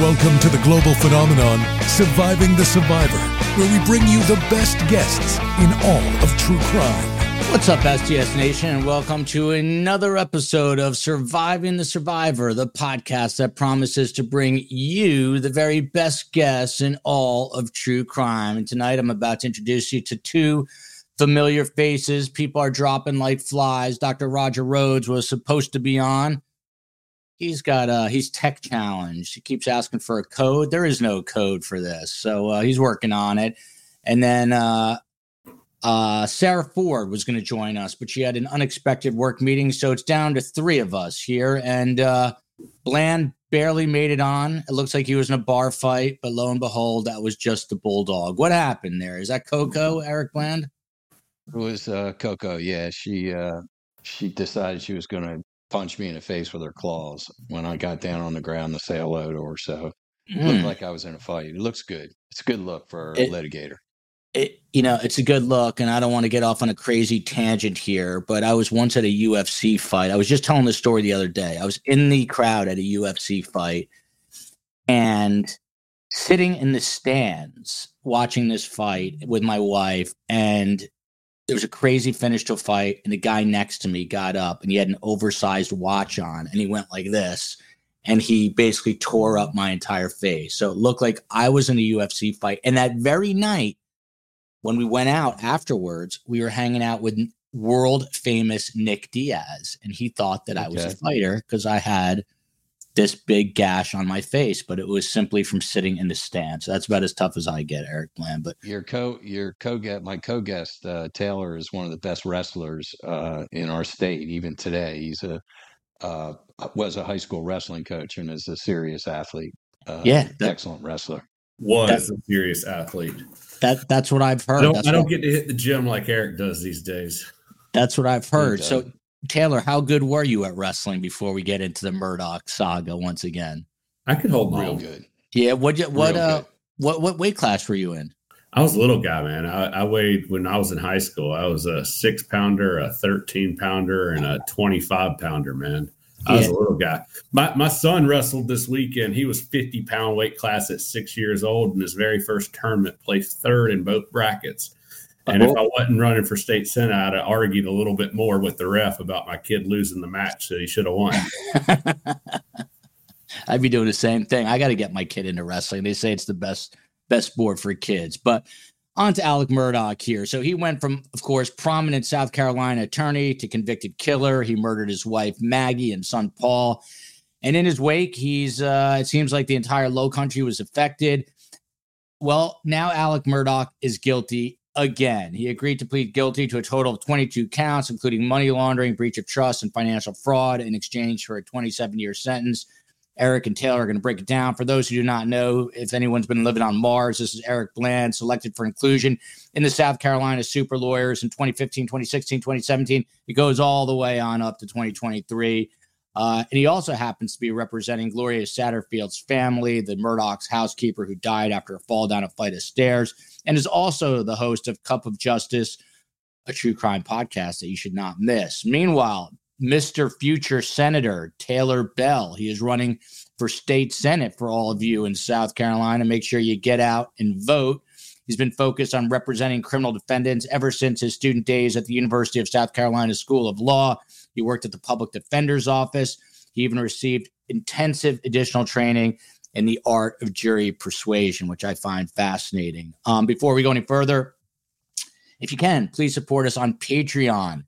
Welcome to the global phenomenon, Surviving the Survivor, where we bring you the best guests in all of true crime. What's up, STS Nation, and welcome to another episode of Surviving the Survivor, the podcast that promises to bring you the very best guests in all of true crime. And tonight I'm about to introduce you to two familiar faces. People are dropping like flies. Dr. Roger Rhodes was supposed to be on he's got uh he's tech challenged. He keeps asking for a code. There is no code for this so uh, he's working on it. And then uh uh sarah ford was going to join us but she had an unexpected work meeting so it's down to three of us here. And uh bland barely made it on. It looks like he was in a bar fight but lo and behold that was just the bulldog. What happened there? Is that coco eric bland? It was uh coco. Yeah she uh she decided she was going to punch me in the face with her claws when I got down on the ground to say hello to her. So it looked Hmm. like I was in a fight. It looks good. It's a good look for a litigator. it, you know, it's a good look, and I don't want to get off on a crazy tangent here, but I was once at a UFC fight. I was just telling this story the other day. I was in the crowd at a UFC fight and sitting in the stands watching this fight with my wife, and there was a crazy finish to a fight, and the guy next to me got up and he had an oversized watch on, and he went like this. And he basically tore up my entire face. So it looked like I was in a UFC fight. And that very night, when we went out afterwards, we were hanging out with world famous Nick Diaz, and he thought that I was a fighter because I had this big gash on my face, but it was simply from sitting in the stand. So that's about as tough as I get, Eric Bland. But Your co your co guest my co guest uh, Taylor is one of the best wrestlers uh, in our state even today. He's a uh, was a high school wrestling coach and is a serious athlete. Uh, Yeah, that- excellent wrestler. was a serious athlete. that that's what I've heard. I don't, I don't get to hit the gym like Eric does these days. that's what I've heard. Okay. So Taylor, how good were you at wrestling before we get into the Murdaugh saga once again? I could hold Real own. good. Yeah, what what Real uh good. what what weight class were you in? I was a little guy, man. I, I weighed when I was in high school. I was a six pounder, a thirteen pounder, and a twenty-five pounder, man. I was Yeah. a little guy. My my son wrestled this weekend. He was fifty pound weight class at six years old in his very first tournament. Placed third in both brackets. And if I wasn't running for state senate, I'd have argued a little bit more with the ref about my kid losing the match, so he should have won. I'd be doing the same thing. I got to get my kid into wrestling. They say it's the best best sport for kids. But on to Alec Murdaugh here. So he went from, of course, prominent South Carolina attorney to convicted killer. He murdered his wife Maggie and son Paul. And in his wake, he's uh, it seems like the entire low country was affected. Well, now Alec Murdaugh is guilty again. He agreed to plead guilty to a total of 22 counts, including money laundering, breach of trust, and financial fraud in exchange for a 27 year sentence. Eric and Taylor are going to break it down. For those who do not know, if anyone's been living on Mars, this is Eric Bland, selected for inclusion in the South Carolina Super Lawyers in 2015, 2016, 2017. It goes all the way on up to 2023. Uh, and he also happens to be representing Gloria Satterfield's family, the Murdaugh's housekeeper who died after a fall down a flight of stairs, and is also the host of Cup of Justice, a true crime podcast that you should not miss. Meanwhile, Mr. Future Senator Taylor Bell, he is running for state senate for all of you in South Carolina. Make sure you get out and vote. He's been focused on representing criminal defendants ever since his student days at the University of South Carolina School of Law. He worked at the public defender's office. He even received intensive additional training in the art of jury persuasion, which I find fascinating. Um, before we go any further, if you can, please support us on Patreon,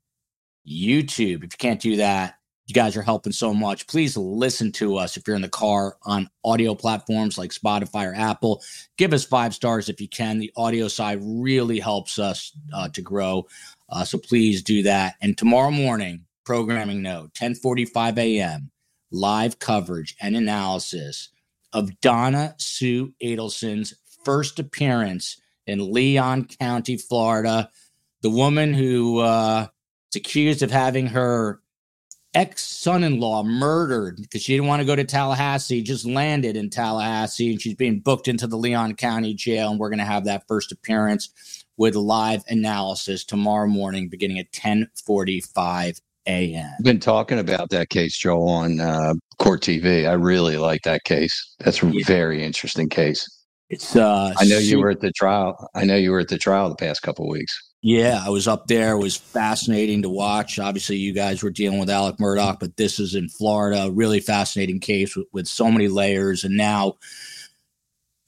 YouTube. If you can't do that, you guys are helping so much. Please listen to us if you're in the car on audio platforms like Spotify or Apple. Give us five stars if you can. The audio side really helps us uh, to grow. Uh, so please do that. And tomorrow morning, programming note, 10:45 a.m. Live coverage and analysis of Donna Sue Adelson's first appearance in Leon County, Florida. The woman who uh, is accused of having her ex son in law murdered because she didn't want to go to Tallahassee, just landed in Tallahassee, and she's being booked into the Leon County Jail. And we're going to have that first appearance with live analysis tomorrow morning, beginning at 10:45 a.m. Been talking about that case, Joe, on uh, Court TV. I really like that case. That's a yeah. very interesting case. It's. Uh, I know you were at the trial. I know you were at the trial the past couple weeks. Yeah, I was up there. It was fascinating to watch. Obviously, you guys were dealing with Alec Murdaugh, but this is in Florida. Really fascinating case with, with so many layers. And now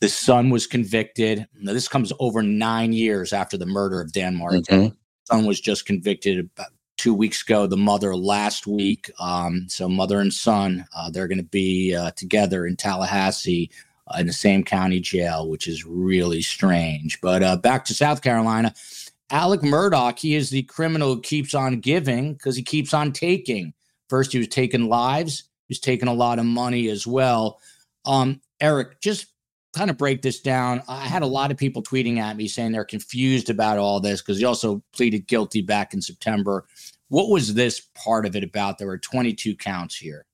the son was convicted. Now, this comes over nine years after the murder of Dan Markel. Mm-hmm. Son was just convicted about two weeks ago. The mother last week. Um, so mother and son, uh, they're going to be uh, together in Tallahassee uh, in the same county jail, which is really strange. But uh, back to South Carolina. Alec Murdaugh, he is the criminal who keeps on giving because he keeps on taking. First, he was taking lives, he was taking a lot of money as well. Um, Eric, just kind of break this down. I had a lot of people tweeting at me saying they're confused about all this because he also pleaded guilty back in September. What was this part of it about? There were 22 counts here.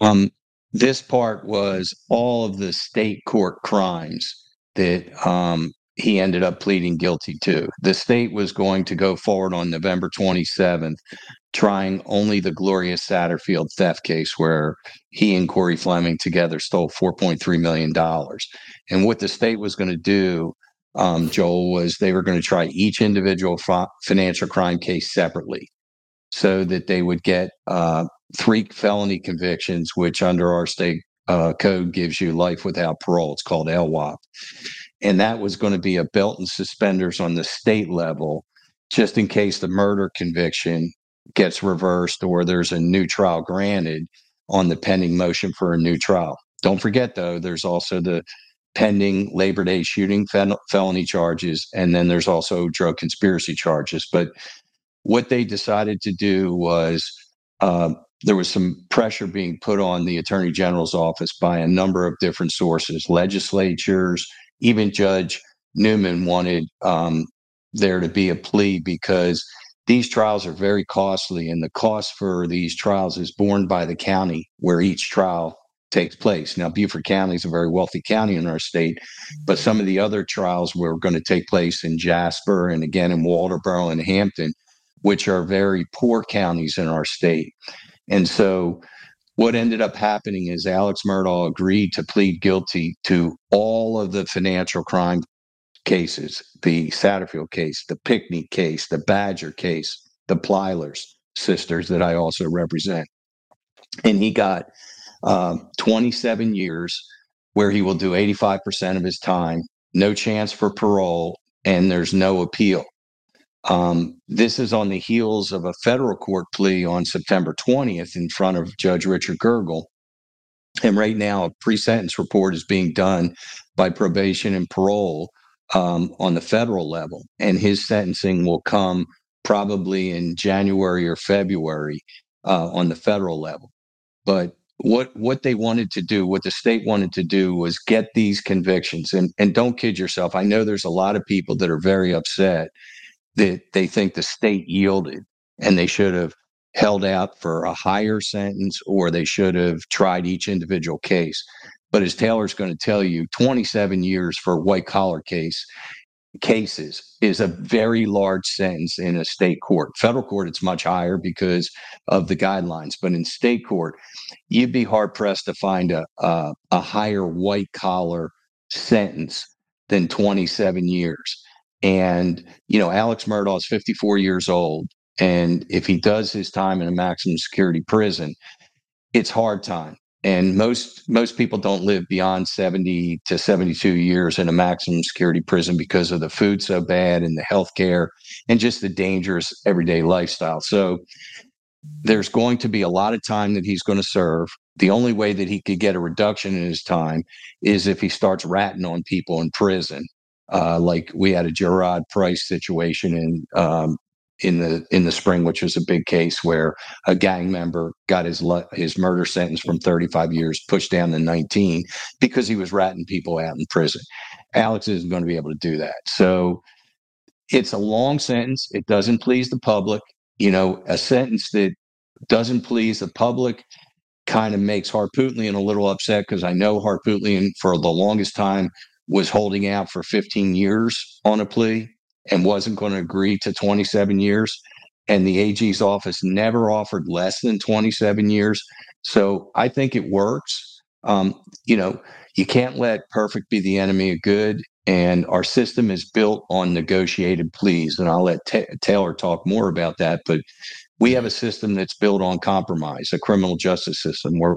Um, this part was all of the state court crimes that um, he ended up pleading guilty to. The state was going to go forward on November 27th, trying only the Gloria Satterfield theft case, where he and Corey Fleming together stole $4.3 million. And what the state was going to do, um, Joel, was they were going to try each individual financial crime case separately so that they would get uh, three felony convictions, which under our state uh, code gives you life without parole. It's called LWOP and that was going to be a belt and suspenders on the state level just in case the murder conviction gets reversed or there's a new trial granted on the pending motion for a new trial. Don't forget, though, there's also the pending Labor Day shooting fel- felony charges, and then there's also drug conspiracy charges. But what they decided to do was uh, there was some pressure being put on the Attorney General's office by a number of different sources, legislatures, even Judge Newman wanted um, there to be a plea because these trials are very costly, and the cost for these trials is borne by the county where each trial takes place. Now, Beaufort County is a very wealthy county in our state, but some of the other trials were going to take place in Jasper and again in Walterboro and Hampton, which are very poor counties in our state. And so what ended up happening is Alex Murdaugh agreed to plead guilty to all of the financial crime cases the Satterfield case, the Pinckney case, the Badger case, the Plylers sisters that I also represent. And he got um, 27 years where he will do 85% of his time, no chance for parole, and there's no appeal. Um, this is on the heels of a federal court plea on September 20th in front of Judge Richard Gergel. And right now, a pre sentence report is being done by probation and parole um, on the federal level. And his sentencing will come probably in January or February uh, on the federal level. But what what they wanted to do, what the state wanted to do, was get these convictions. And and don't kid yourself. I know there's a lot of people that are very upset that they think the state yielded and they should have held out for a higher sentence or they should have tried each individual case. But as Taylor's going to tell you, 27 years for white collar case cases is a very large sentence in a state court. Federal court, it's much higher because of the guidelines. But in state court, you'd be hard pressed to find a, a, a higher white collar sentence than 27 years. And, you know, Alex Murdaugh is 54 years old. And if he does his time in a maximum security prison, it's hard time. And most most people don't live beyond 70 to 72 years in a maximum security prison because of the food so bad and the health care and just the dangerous everyday lifestyle. So there's going to be a lot of time that he's going to serve. The only way that he could get a reduction in his time is if he starts ratting on people in prison uh, like we had a Jeroid Price situation in um, in the in the spring, which was a big case where a gang member got his his murder sentence from 35 years pushed down to 19 because he was ratting people out in prison. Alex isn't going to be able to do that. So it's a long sentence. It doesn't please the public. You know, a sentence that doesn't please the public kind of makes Harpootlian a little upset because I know Harpootlian for the longest time was holding out for 15 years on a plea and wasn't going to agree to 27 years. and the AG's office never offered less than 27 years. So I think it works. Um, you know, you can't let perfect be the enemy of good. And our system is built on negotiated pleas. And I'll let Ta- Taylor talk more about that. But we have a system that's built on compromise, a criminal justice system where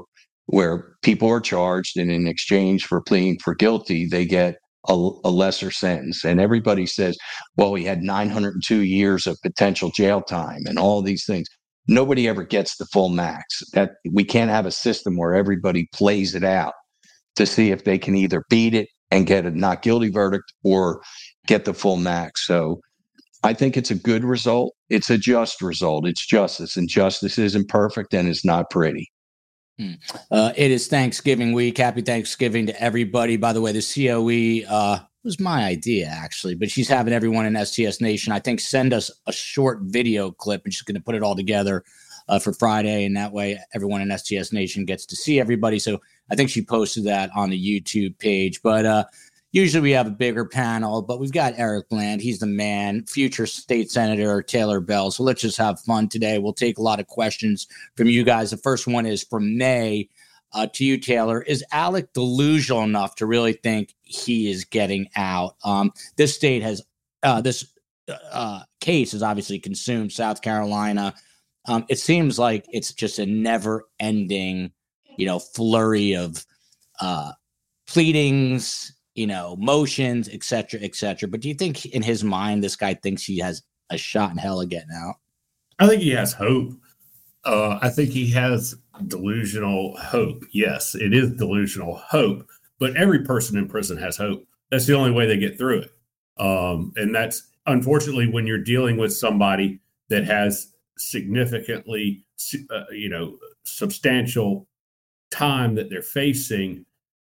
where people are charged and in exchange for pleading for guilty, they get a, a, lesser sentence. And everybody says, well, he had 902 years of potential jail time and all these things. Nobody ever gets the full max. That we can't have a system where everybody plays it out to see if they can either beat it and get a not guilty verdict or get the full max. So I think it's a good result. It's a just result. It's justice, and justice isn't perfect and it's not pretty. Uh, it is Thanksgiving week. Happy Thanksgiving to everybody. By the way, the COE uh, was my idea actually, but she's having everyone in STS Nation. I think send us a short video clip, and she's going to put it all together uh, for Friday, and that way everyone in STS Nation gets to see everybody. So I think she posted that on the YouTube page. But uh, usually we have a bigger panel, but we've got Eric Bland. He's the man, future state senator Taylor Bell. So let's just have fun today. We'll take a lot of questions from you guys. The first one is from May. Uh, to you, Taylor, is Alec delusional enough to really think he is getting out? Um, this state has uh, this uh, case has obviously consumed South Carolina. Um, it seems like it's just a never-ending, you know, flurry of uh, pleadings, you know, motions, et cetera, et cetera. But do you think in his mind, this guy thinks he has a shot in hell of getting out? I think he has hope. Uh, I think he has delusional hope. Yes, it is delusional hope, but every person in prison has hope. That's the only way they get through it. Um, and that's unfortunately when you're dealing with somebody that has significantly, uh, you know, substantial time that they're facing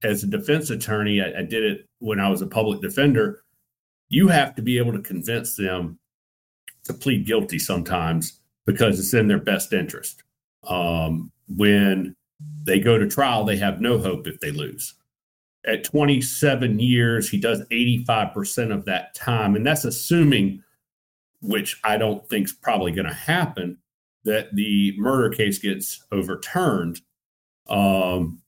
as a defense attorney, I, I, did it when I was a public defender. You have to be able to convince them to plead guilty sometimes because it's in their best interest. Um, when they go to trial, they have no hope if they lose. At 27 years, he does 85% of that time. And that's assuming, which I don't think is probably going to happen, that the murder case gets overturned. Um,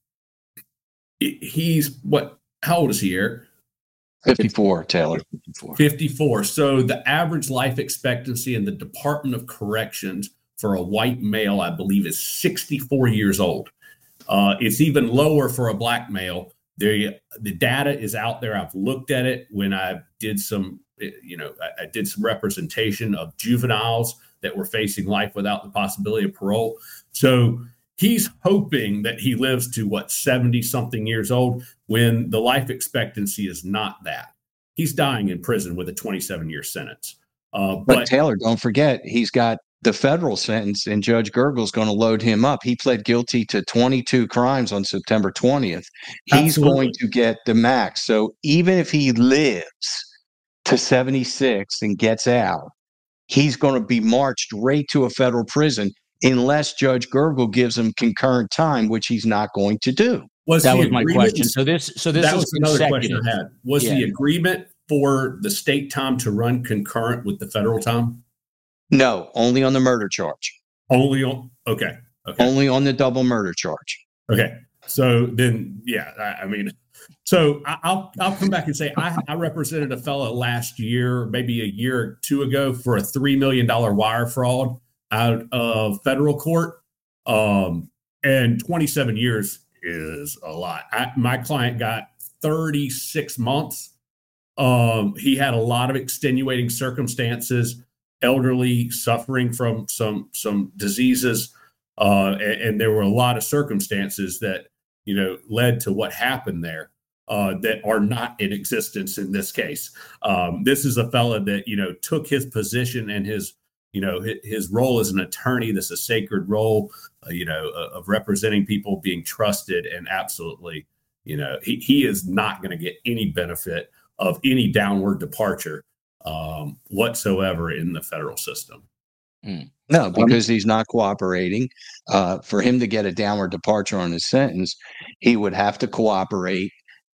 he's what? How old is he, Eric? 54, Taylor. 54. 54. So the average life expectancy in the Department of Corrections for a white male, I believe, is 64 years old. Uh, it's even lower for a black male. The the data is out there. I've looked at it when I did some, you know, I, I did some representation of juveniles that were facing life without the possibility of parole. So he's hoping that he lives to what 70 something years old when the life expectancy is not that. He's dying in prison with a 27 year sentence. Uh, but, but, taylor don't forget he's got the federal sentence and judge gergel's going to load him up. He pled guilty to 22 crimes on september 20th he's Absolutely. going to get the max. So even if he lives to 76 and gets out he's going to be marched right to a federal prison unless Judge Gergel gives him concurrent time, which he's not going to do. Was that was my question. So this, so this that was another question I had. Was yeah. the agreement for the state time to run concurrent with the federal time? No, only on the murder charge. Only on okay, okay. Only on the double murder charge. Okay, so then yeah, I, I mean, so I, will I'll come back and say I, I represented a fellow last year, maybe a year or two ago, for a three million dollar wire fraud out of federal court. Um, and 27 years is a lot. I, my client got 36 months. Um, he had a lot of extenuating circumstances, elderly, suffering from some some diseases, uh, and, and, there were a lot of circumstances that you know led to what happened there uh, that are not in existence in this case. Um, this is a fella that you know took his position and his you know his, role as an attorney this is a sacred role uh, you know uh, of representing people being trusted and absolutely you know he, he is not going to get any benefit of any downward departure um, whatsoever in the federal system mm. no because he's not cooperating uh, for him to get a downward departure on his sentence he would have to cooperate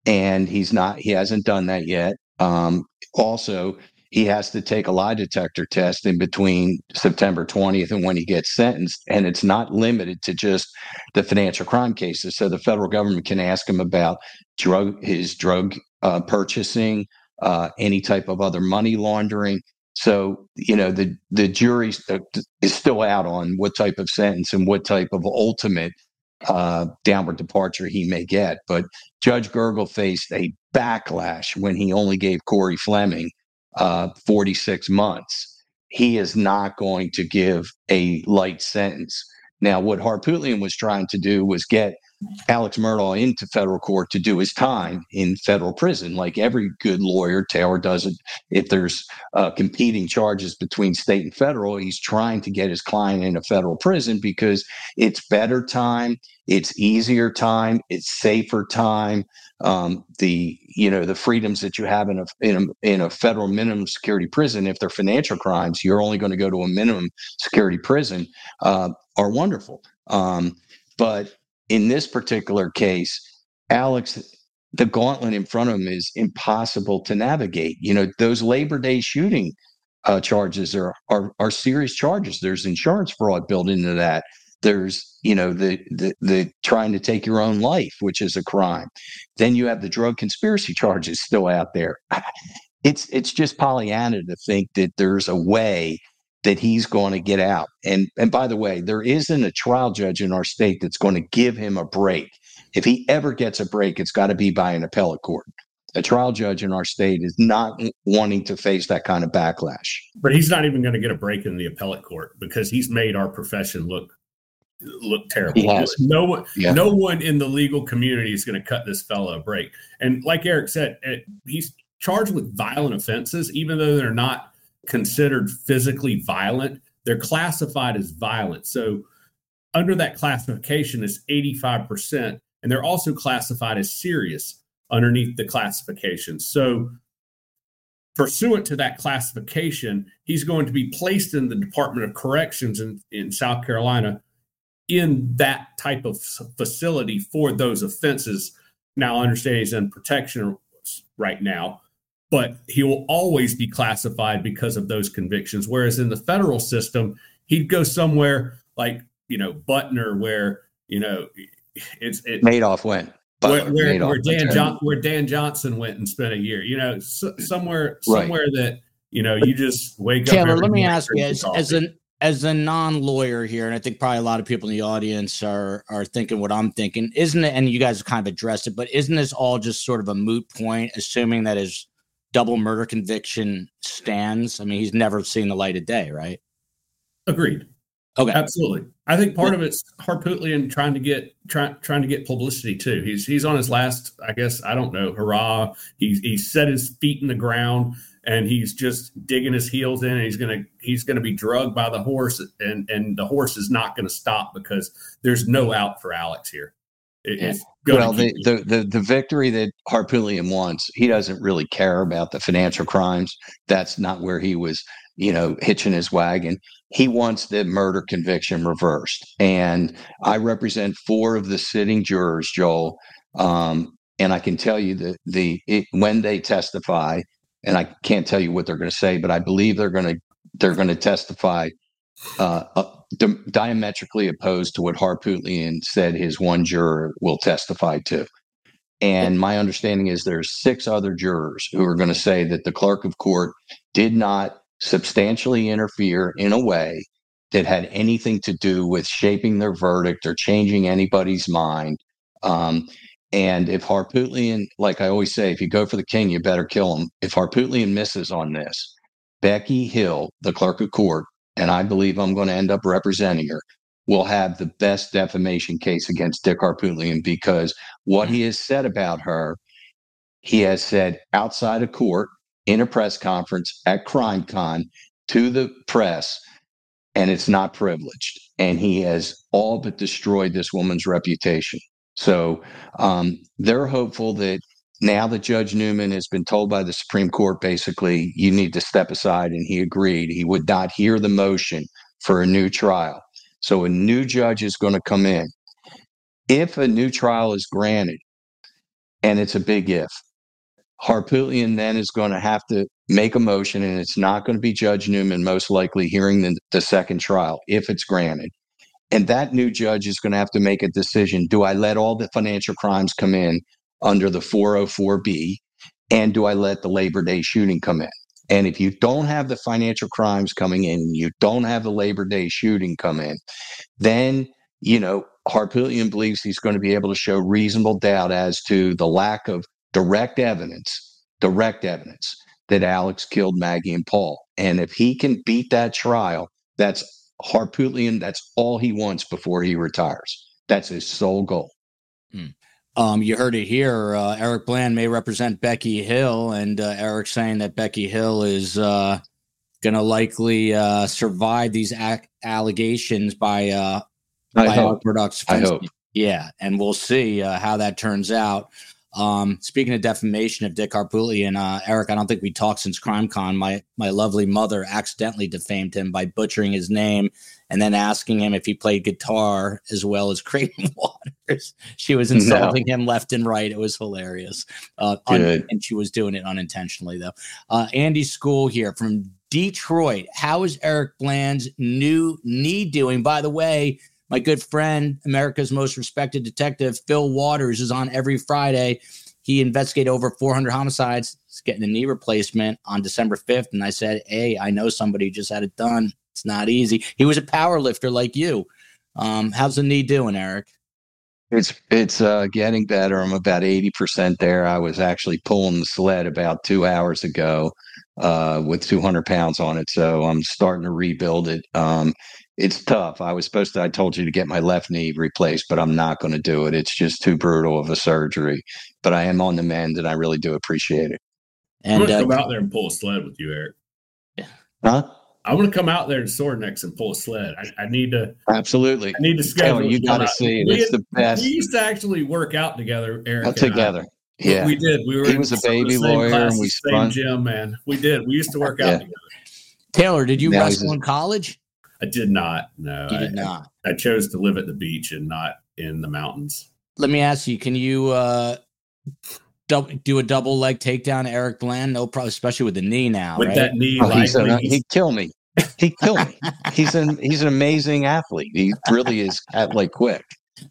and he's not he hasn't done that yet um, also he has to take a lie detector test in between September 20th and when he gets sentenced. And it's not limited to just the financial crime cases. So the federal government can ask him about drug, his drug uh, purchasing, uh, any type of other money laundering. So you know the the jury uh, is still out on what type of sentence and what type of ultimate uh, downward departure he may get. But Judge Gergel faced a backlash when he only gave Corey Fleming uh, 46 months. He is not going to give a light sentence. Now, what Harpootlian was trying to do was get Alex Murdaugh into federal court to do his time in federal prison, like every good lawyer. Taylor does it. If there's uh, competing charges between state and federal, he's trying to get his client in a federal prison because it's better time, it's easier time, it's safer time. Um, the you know the freedoms that you have in a, in a in a federal minimum security prison, if they're financial crimes, you're only going to go to a minimum security prison, uh, are wonderful. Um, but in this particular case, Alex, the gauntlet in front of him is impossible to navigate. You know, those Labor Day shooting uh, charges are, are are serious charges. There's insurance fraud built into that. There's you know the, the the trying to take your own life, which is a crime. Then you have the drug conspiracy charges still out there. It's it's just Pollyanna to think that there's a way that he's going to get out. And and by the way, there isn't a trial judge in our state that's going to give him a break. If he ever gets a break, it's got to be by an appellate court. A trial judge in our state is not wanting to face that kind of backlash. But he's not even going to get a break in the appellate court because he's made our profession look look terrible. No one, yeah. no one in the legal community is going to cut this fellow a break. And like Eric said, eh, he's charged with violent offenses, even though they're not considered physically violent, they're classified as violent. So under that classification it's 85%, and they're also classified as serious underneath the classification. So pursuant to that classification, he's going to be placed in the Department of Corrections in, in South Carolina in that type of facility for those offenses. Now, understand he's in protection right now, but he will always be classified because of those convictions. Whereas in the federal system, he'd go somewhere like you know Butner, where you know it's it, Madoff went. Where, where, Madoff where Dan John, where Dan Johnson went and spent a year, you know, so, somewhere somewhere right. that you know you just wake Taylor, up. Taylor, let me ask you, as, as an as a non-lawyer here, and I think probably a lot of people in the audience are are thinking what I'm thinking, isn't it? And you guys have kind of addressed it, but isn't this all just sort of a moot point, assuming that his double murder conviction stands? I mean, he's never seen the light of day, right? Agreed. Okay, absolutely. I think part of it's Harpootlian trying to get trying trying to get publicity too. He's he's on his last, I guess, I don't know, hurrah. He's he's set his feet in the ground and he's just digging his heels in and he's gonna he's gonna be drugged by the horse and and the horse is not gonna stop because there's no out for Alex here. It, well, the, the, the the victory that Harpootlian wants, he doesn't really care about the financial crimes. That's not where he was, you know, hitching his wagon. He wants the murder conviction reversed, and I represent four of the sitting jurors, Joel. Um, and I can tell you that the it, when they testify, and I can't tell you what they're going to say, but I believe they're going to they're going to testify uh, di- diametrically opposed to what Harpootlian said his one juror will testify to. And my understanding is there's six other jurors who are going to say that the clerk of court did not substantially interfere in a way that had anything to do with shaping their verdict or changing anybody's mind. Um, and if Harpootlian, like I always say, if you go for the king, you better kill him. If Harpootlian misses on this, Becky Hill, the clerk of court, and I believe I'm going to end up representing her, will have the best defamation case against Dick Harpootlian because what he has said about her, he has said outside of court in a press conference at CrimeCon to the press, and it's not privileged. And he has all but destroyed this woman's reputation. So um, they're hopeful that now that Judge Newman has been told by the Supreme Court, basically, you need to step aside, and he agreed. He would not hear the motion for a new trial. So a new judge is going to come in. If a new trial is granted, and it's a big if, Harpootlian then is going to have to make a motion, and it's not going to be Judge Newman, most likely hearing the, the second trial if it's granted. And that new judge is going to have to make a decision do I let all the financial crimes come in under the 404B? And do I let the Labor Day shooting come in? And if you don't have the financial crimes coming in, you don't have the Labor Day shooting come in, then, you know, Harpootlian believes he's going to be able to show reasonable doubt as to the lack of direct evidence, direct evidence that Alex killed Maggie and Paul. And if he can beat that trial, that's Harpootlian, that's all he wants before he retires. That's his sole goal. Hmm. Um, you heard it here. Uh, Eric Bland may represent Becky Hill, and uh, Eric saying that Becky Hill is uh, going to likely uh, survive these ac- allegations by uh, I by hope. I hope. Yeah, and we'll see uh, how that turns out. Um, speaking of defamation of Dick Harpootlian and uh, Eric, I don't think we talked since CrimeCon. My my lovely mother accidentally defamed him by butchering his name and then asking him if he played guitar as well as Creighton Waters. She was insulting no. him left and right. It was hilarious. Uh, un- and she was doing it unintentionally though. Uh, Andy School here from Detroit. How is Eric Bland's new knee doing? By the way, my good friend, America's most respected detective, Phil Waters, is on every Friday. He investigated over 400 homicides. He's getting a knee replacement on December 5th. And I said, Hey, I know somebody just had it done. It's not easy. He was a power lifter like you. Um, how's the knee doing, Eric? It's it's uh, getting better. I'm about 80% there. I was actually pulling the sled about two hours ago uh, with 200 pounds on it. So I'm starting to rebuild it. Um, it's tough. I was supposed to, I told you to get my left knee replaced, but I'm not going to do it. It's just too brutal of a surgery. But I am on the mend and I really do appreciate it. And uh, come out there and pull a sled with you, Eric. Huh? I want to come out there and sword next and pull a sled. I, I need to absolutely. I need to schedule. you got to see it. We it's had, the best. We used to actually work out together, Eric. Together. Yeah, we did. We were. He was a baby lawyer, class, and we spun. Same gym, man. We did. We used to work out yeah. together. Taylor, did you now wrestle in college? I did not. No, you I, did not. I, I, chose to live at the beach and not in the mountains. Let me ask you: Can you uh, do a double leg takedown, Eric Bland? No problem, especially with the knee now. With right? that knee, oh, he's a, he'd kill me. He'd kill me. he's an he's an amazing athlete. He really is at like quick.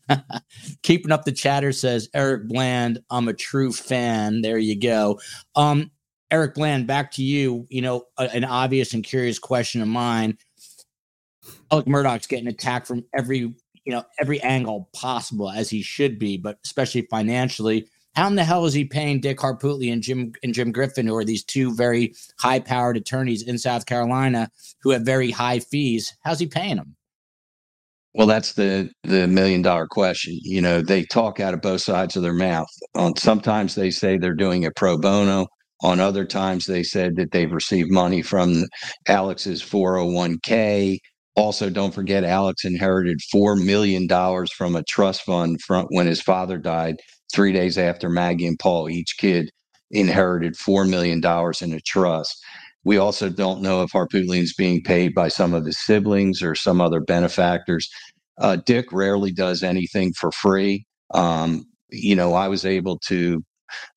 Keeping up the chatter says Eric Bland. I'm a true fan. There you go. Um, Eric Bland, back to you. You know, a, an obvious and curious question of mine. Alec Murdaugh's getting attacked from every, you know, every angle possible as he should be, but especially financially. How in the hell is he paying Dick Harpootlian and Jim and Jim Griffin, who are these two very high-powered attorneys in South Carolina who have very high fees? How's he paying them? Well, that's the the million dollar question. You know, they talk out of both sides of their mouth. On sometimes they say they're doing it pro bono. On other times they said that they've received money from Alex's 401k. Also, don't forget Alex inherited four million dollars from a trust fund from when his father died three days after Maggie and Paul. Each kid inherited four million dollars in a trust. We also don't know if Harpootlian is being paid by some of his siblings or some other benefactors. Uh, Dick rarely does anything for free. Um, you know, I was able to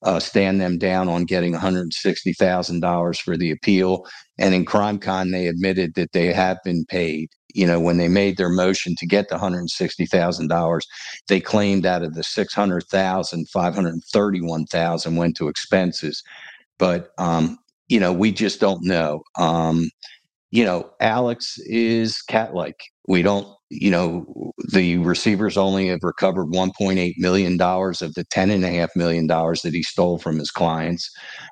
uh, stand them down on getting $160,000 for the appeal. And in CrimeCon, they admitted that they have been paid. You know, when they made their motion to get the $160,000, they claimed out of the 600,000, 531,000 went to expenses. But um, you know, we just don't know. Um, you know, Alex is cat like. We don't, you know, the receivers only have recovered $1.8 million of the $10.5 million that he stole from his clients.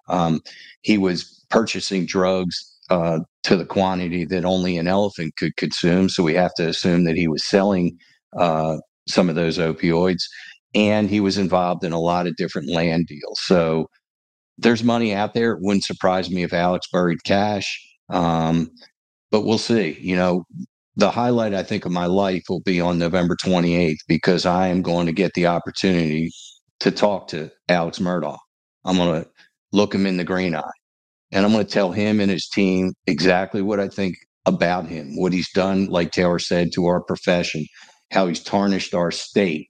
Um, he was purchasing drugs uh, to the quantity that only an elephant could consume. So we have to assume that he was selling uh, some of those opioids. And he was involved in a lot of different land deals. So there's money out there. It wouldn't surprise me if Alex buried cash. Um, but we'll see. You know, the highlight I think of my life will be on November 28th because I am going to get the opportunity to talk to Alex Murdaugh. I'm going to look him in the green eye and I'm going to tell him and his team exactly what I think about him, what he's done, like Taylor said, to our profession, how he's tarnished our state,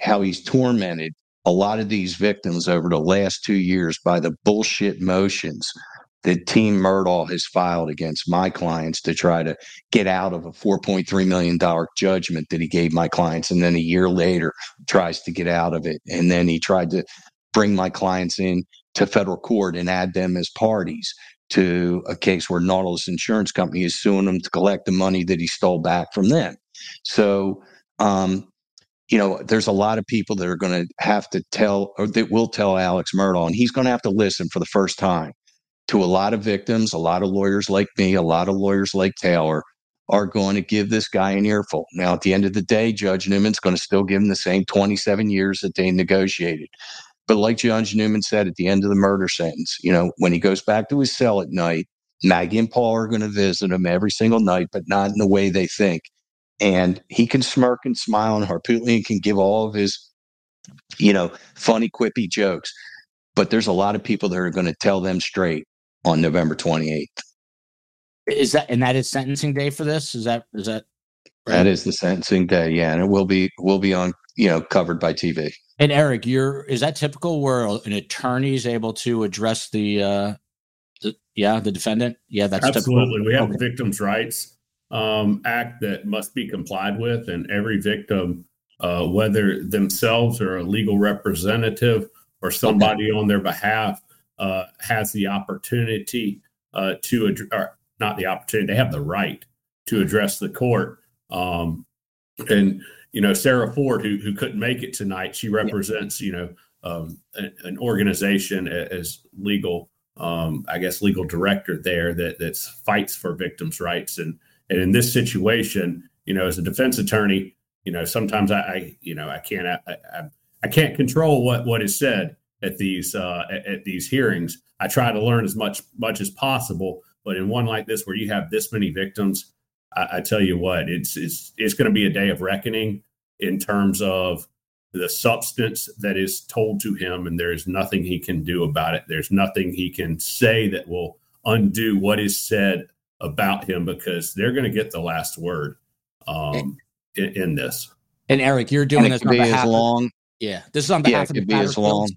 how he's tormented a lot of these victims over the last two years by the bullshit motions that Team Murdaugh has filed against my clients to try to get out of a $4.3 million judgment that he gave my clients. And then a year later tries to get out of it. And then he tried to bring my clients in to federal court and add them as parties to a case where Nautilus Insurance Company is suing them to collect the money that he stole back from them. So, um, you know, there's a lot of people that are going to have to tell, or that will tell Alex Murdaugh, and he's going to have to listen for the first time to a lot of victims, a lot of lawyers like me, a lot of lawyers like Taylor are going to give this guy an earful. Now, at the end of the day, Judge Newman's going to still give him the same 27 years that they negotiated. But like Judge Newman said at the end of the murder sentence, you know, when he goes back to his cell at night, Maggie and Paul are going to visit him every single night, but not in the way they think. And he can smirk and smile, and Harpootlian can give all of his, you know, funny, quippy jokes. But there's a lot of people that are going to tell them straight on November 28th. Is that and that is sentencing day for this? Is that is that right? That is the sentencing day, yeah, and it will be will be on you know covered by TV. And Eric, you're is that typical where an attorney is able to address the uh the, yeah the defendant? Yeah, that's absolutely. Typical. We have okay. Victims' Rights um, Act that must be complied with, and every victim, uh, whether themselves or a legal representative or somebody okay. on their behalf, uh, has the opportunity uh, to ad- or not the opportunity, they have the right to address the court. Um, and you know, Sarah Ford, who who couldn't make it tonight, she represents you know um, an, an, organization as legal, um, I guess, legal director there that that fights for victims' rights. And and in this situation, you know, as a defense attorney, you know, sometimes I, I you know, I can't I, I, I can't control what what is said at these uh, at, at these hearings. I try to learn as much much as possible, but in one like this where you have this many victims, I, I tell you what, it's it's it's going to be a day of reckoning in terms of the substance that is told to him, and there is nothing he can do about it. There's nothing he can say that will undo what is said about him because they're going to get the last word um, in, in, this. And Eric, you're doing this on behalf. long. yeah, this is on behalf yeah, of the as long.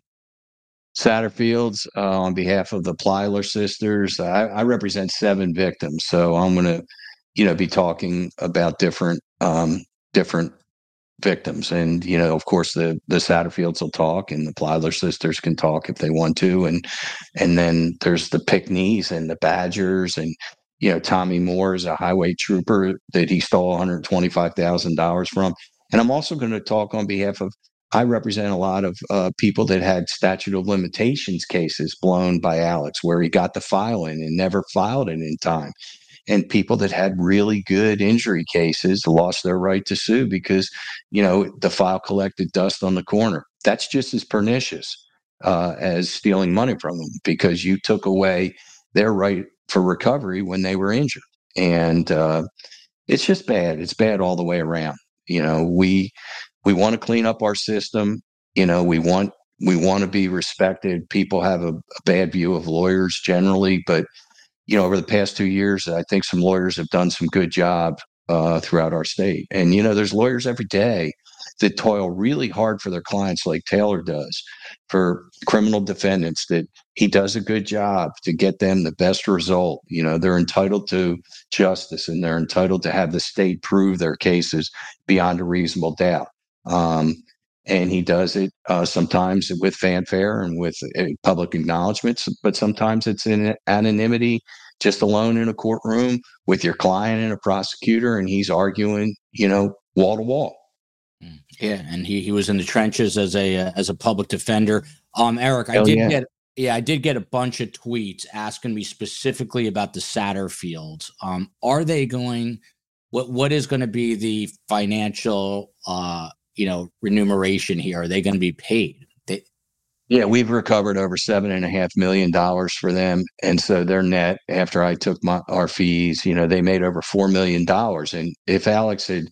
Satterfields uh, on behalf of the Plyler sisters. I, I, represent seven victims, so I'm going to, you know, be talking about different um, different victims, and you know, of course, the the Satterfields will talk, and the Plyler sisters can talk if they want to, and and then there's the Pinckneys and the Badgers, and you know, Tommy Moore is a highway trooper that he stole 125 thousand dollars from, and I'm also going to talk on behalf of I represent a lot of uh, people that had statute of limitations cases blown by Alex, where he got the file in and never filed it in time. And people that had really good injury cases lost their right to sue because, you know, the file collected dust on the corner. That's just as pernicious uh, as stealing money from them because you took away their right for recovery when they were injured. And uh, it's just bad. It's bad all the way around. You know, we we want to clean up our system. You know, we want we want to be respected. People have a, a bad view of lawyers generally, but you know, over the past two years, I think some lawyers have done some good job uh, throughout our state. And you know, there's lawyers every day that toil really hard for their clients, like Taylor does, for criminal defendants. That he does a good job to get them the best result. You know, they're entitled to justice, and they're entitled to have the state prove their cases beyond a reasonable doubt. Um, and he does it uh, sometimes with fanfare and with uh, public acknowledgments, but sometimes it's in anonymity, just alone in a courtroom with your client and a prosecutor, and he's arguing, you know, wall to wall. Mm, yeah, and he he was in the trenches as a uh, as a public defender. Um, Eric, I did yeah. get yeah, I did get a bunch of tweets asking me specifically about the Satterfields. Um, are they going? What what is going to be the financial uh you know remuneration here? Are they going to be paid? They- yeah, we've recovered over seven and a half million dollars for them, and so their net after I took my our fees, you know, they made over four million dollars. And if Alex had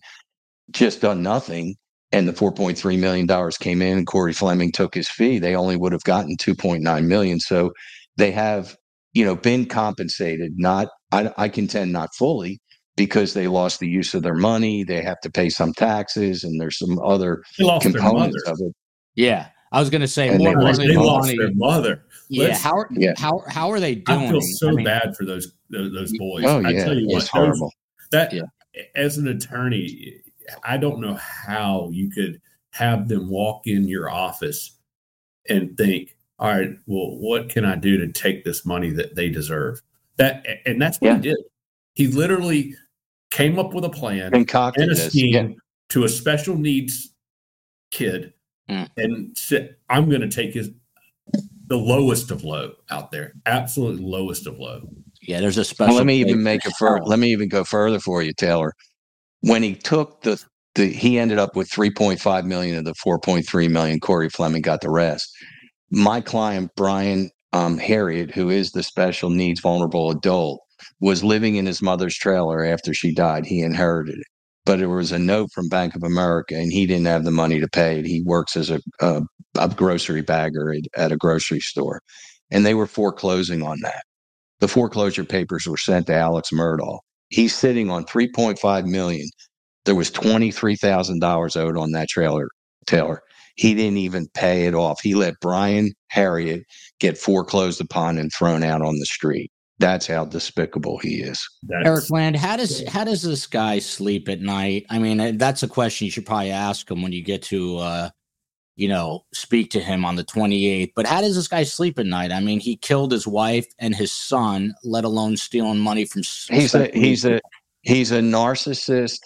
just done nothing, and the 4.3 million dollars came in and Corey Fleming took his fee, they only would have gotten 2.9 million. So they have, you know, been compensated. Not, I, I contend, not fully, because they lost the use of their money. They have to pay some taxes, and there's some other components of it. Yeah. I was going to say And more they lost- they lost money- their mother. Yeah, Let's- how are Yeah. how how are they doing? I feel so I mean, bad for those those, those boys. Oh I tell you what, it's horrible. that Yeah. as an attorney, I don't know how you could have them walk in your office and think, "All right, well, what can I do to take this money that they deserve?" That and that's what he did. He literally came up with a plan Concocted and a scheme Yeah. to a special needs kid Mm. and said, I'm going to take his the lowest of low out there, absolute lowest of low. yeah, there's a special. Well, let me even make a it fur- let me even go further for you, Taylor. When he took the the he ended up with 3.5 million of the 4.3 million. Corey Fleming got the rest. My client Brian um, Harriet, who is the special needs vulnerable adult, was living in his mother's trailer after she died. He inherited it, but there was a note from Bank of America, and he didn't have the money to pay it. He works as a a, a grocery bagger at, at a grocery store, and they were foreclosing on that. The foreclosure papers were sent to Alex Murdaugh. He's sitting on 3.5 million. There was $23,000 owed on that trailer, Taylor. He didn't even pay it off. He let Brian Harriet get foreclosed upon and thrown out on the street. That's how despicable he is. That's, Eric Bland, how does how does this guy sleep at night? I mean, uh, that's a question you should probably ask him when you get to, uh, you know, speak to him on the 28th. But how does this guy sleep at night? I mean, he killed his wife and his son, let alone stealing money from. He's a he's a he's a narcissist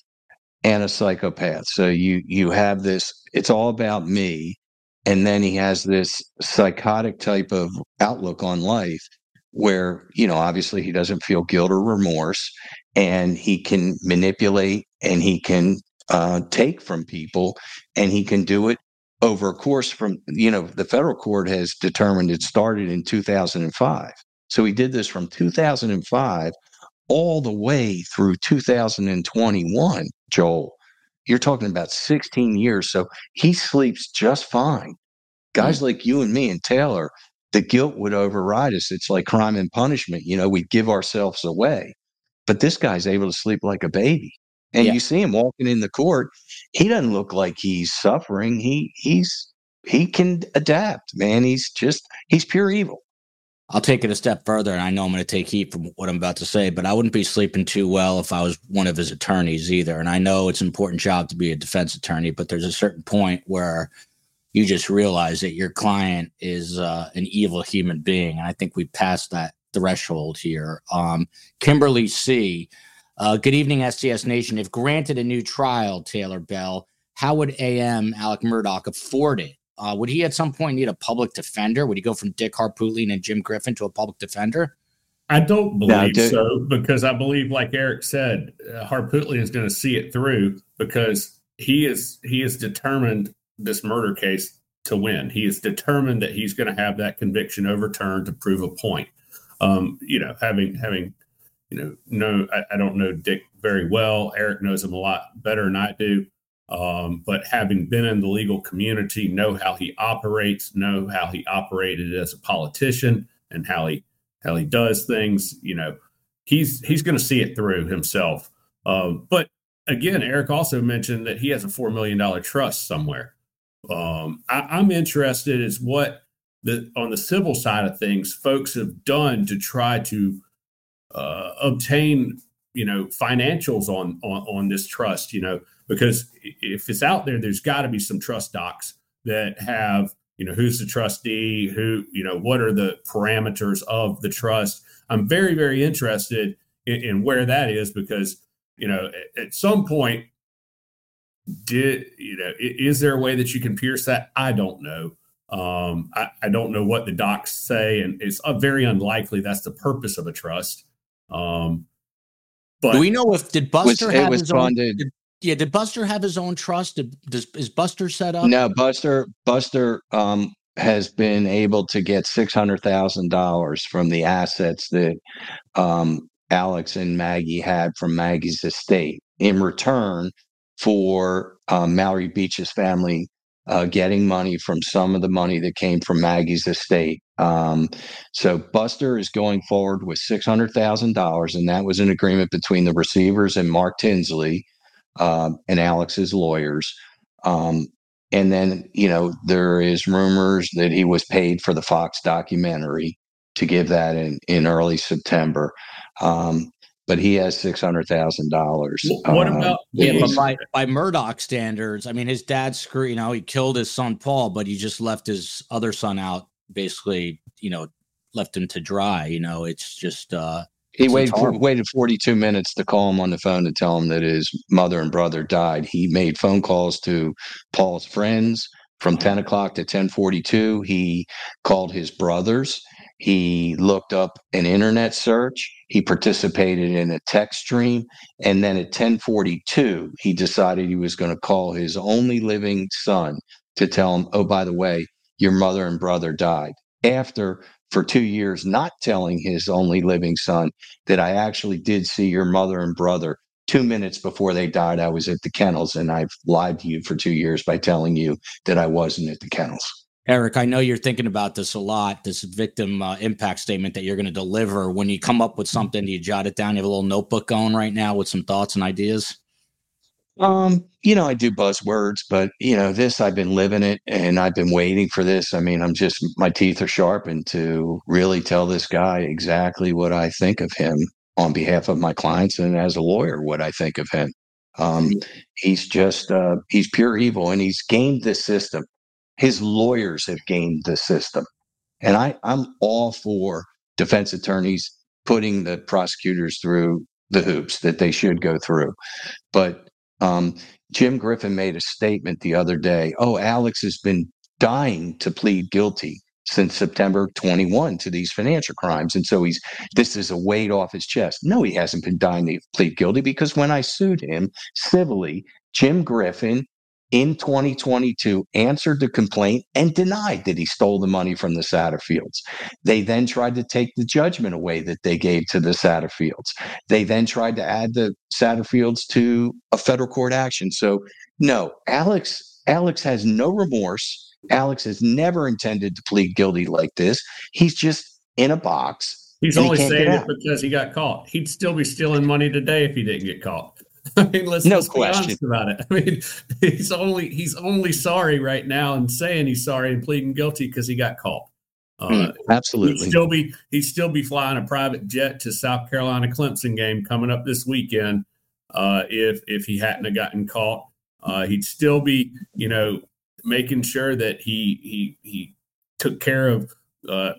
and a psychopath. So you you have this it's all about me and then he has this psychotic type of outlook on life where, you know, obviously he doesn't feel guilt or remorse and he can manipulate and he can uh, take from people and he can do it over a course from you know the federal court has determined it started in 2005 so he did this from 2005 all the way through 2021, Joel. You're talking about 16 years. So he sleeps just fine. Guys like you and me and Taylor, the guilt would override us. It's like crime and punishment. You know, we give ourselves away. But this guy's able to sleep like a baby. And Yeah. you see him walking in the court. He doesn't look like he's suffering. He he's he can adapt, man. He's just he's pure evil. I'll take it a step further, and I know I'm going to take heat from what I'm about to say, but I wouldn't be sleeping too well if I was one of his attorneys either. And I know it's an important job to be a defense attorney, but there's a certain point where you just realize that your client is uh, an evil human being, and I think we passed that threshold here. Um, Kimberly C. Uh, good evening, STS Nation. If granted a new trial, Taylor Bell, how would AM Alec Murdaugh afford it? Uh, would he at some point need a public defender? Would he go from Dick Harpootlian and Jim Griffin to a public defender? I don't No, believe dude. so because I believe, like Eric said, uh, Harpootlian is going to see it through because he is he is determined this murder case to win. He is determined that he's going to have that conviction overturned to prove a point. Um, you know, having having you know, no, I, I don't know Dick very well. Eric knows him a lot better than I do. Um, but having been in the legal community, know how he operates, know how he operated as a politician, and how he how he does things. You know, he's he's going to see it through himself. Um, but again, Eric also mentioned that he has a four million dollar trust somewhere. Um, I, I'm interested as what the on the civil side of things, folks have done to try to uh, obtain you know financials on, on on this trust. You know, because if it's out there, there's got to be some trust docs that have you know who's the trustee who you know what are the parameters of the trust i'm very very interested in, in where that is because you know at, at some point did you know is there a way that you can pierce that i don't know um i, I don't know what the docs say and it's uh, very unlikely that's the purpose of a trust um but Do we know if did It was, Buster have was his own? funded. Yeah, did Buster have his own trust? Did, does, is Buster set up? No, Buster Buster um, has been able to get six hundred thousand dollars from the assets that um, Alex and Maggie had from Maggie's estate in return for um, Mallory Beach's family uh, getting money from some of the money that came from Maggie's estate. Um, so Buster is going forward with six hundred thousand dollars, and that was an agreement between the receivers and Mark Tinsley um, and Alex's lawyers. Um, and then you know there is rumors that he was paid for the Fox documentary to give that in in early September. Um, but he has six hundred thousand dollars. What uh, about yeah? But by by Murdaugh standards, I mean his dad screw. You know, he killed his son Paul, but he just left his other son out. Basically, you know, left him to dry. You know, it's just uh he waited for, waited 42 minutes to call him on the phone to tell him that his mother and brother died. He made phone calls to Paul's friends from 10 o'clock to 1042. He called his brothers. He looked up an internet search. He participated in a text stream. And then at 1042, he decided he was going to call his only living son to tell him, oh, by the way, your mother and brother died. After for two years not telling his only living son that I actually did see your mother and brother two minutes before they died. I was at the kennels and I've lied to you for two years by telling you that I wasn't at the kennels. Eric, I know you're thinking about this a lot, this victim uh, impact statement that you're going to deliver. When you come up with something, do you jot it down? You have a little notebook going right now with some thoughts and ideas? Um, you know, I do buzzwords, but you know, this I've been living it and I've been waiting for this. I mean, I'm just my teeth are sharpened to really tell this guy exactly what I think of him on behalf of my clients and as a lawyer what I think of him. Um, mm-hmm. he's just uh, he's pure evil and he's gamed the system. His lawyers have gamed the system. And I, I'm all for defense attorneys putting the prosecutors through the hoops that they should go through. But um, Jim Griffin made a statement the other day. Oh, Alex has been dying to plead guilty since September 21 to these financial crimes. And so he's this is a weight off his chest. No, he hasn't been dying to plead guilty because when I sued him civilly, Jim Griffin in 2022 answered the complaint and denied that he stole the money from the Satterfields. They then tried to take the judgment away that they gave to the Satterfields. They then tried to add the Satterfields to a federal court action. So no, Alex Alex has no remorse. Alex has never intended to plead guilty like this. He's just in a box. He's only he saying it because he got caught. He'd still be stealing money today if he didn't get caught. I mean, let's, no let's question. be honest about it. I mean, he's only he's only sorry right now and saying he's sorry and pleading guilty because he got caught. Uh, mm, absolutely. He'd still be he'd still be flying a private jet to South Carolina Clemson game coming up this weekend. Uh, if if he hadn't have gotten caught, uh, he'd still be you know making sure that he he he took care of uh,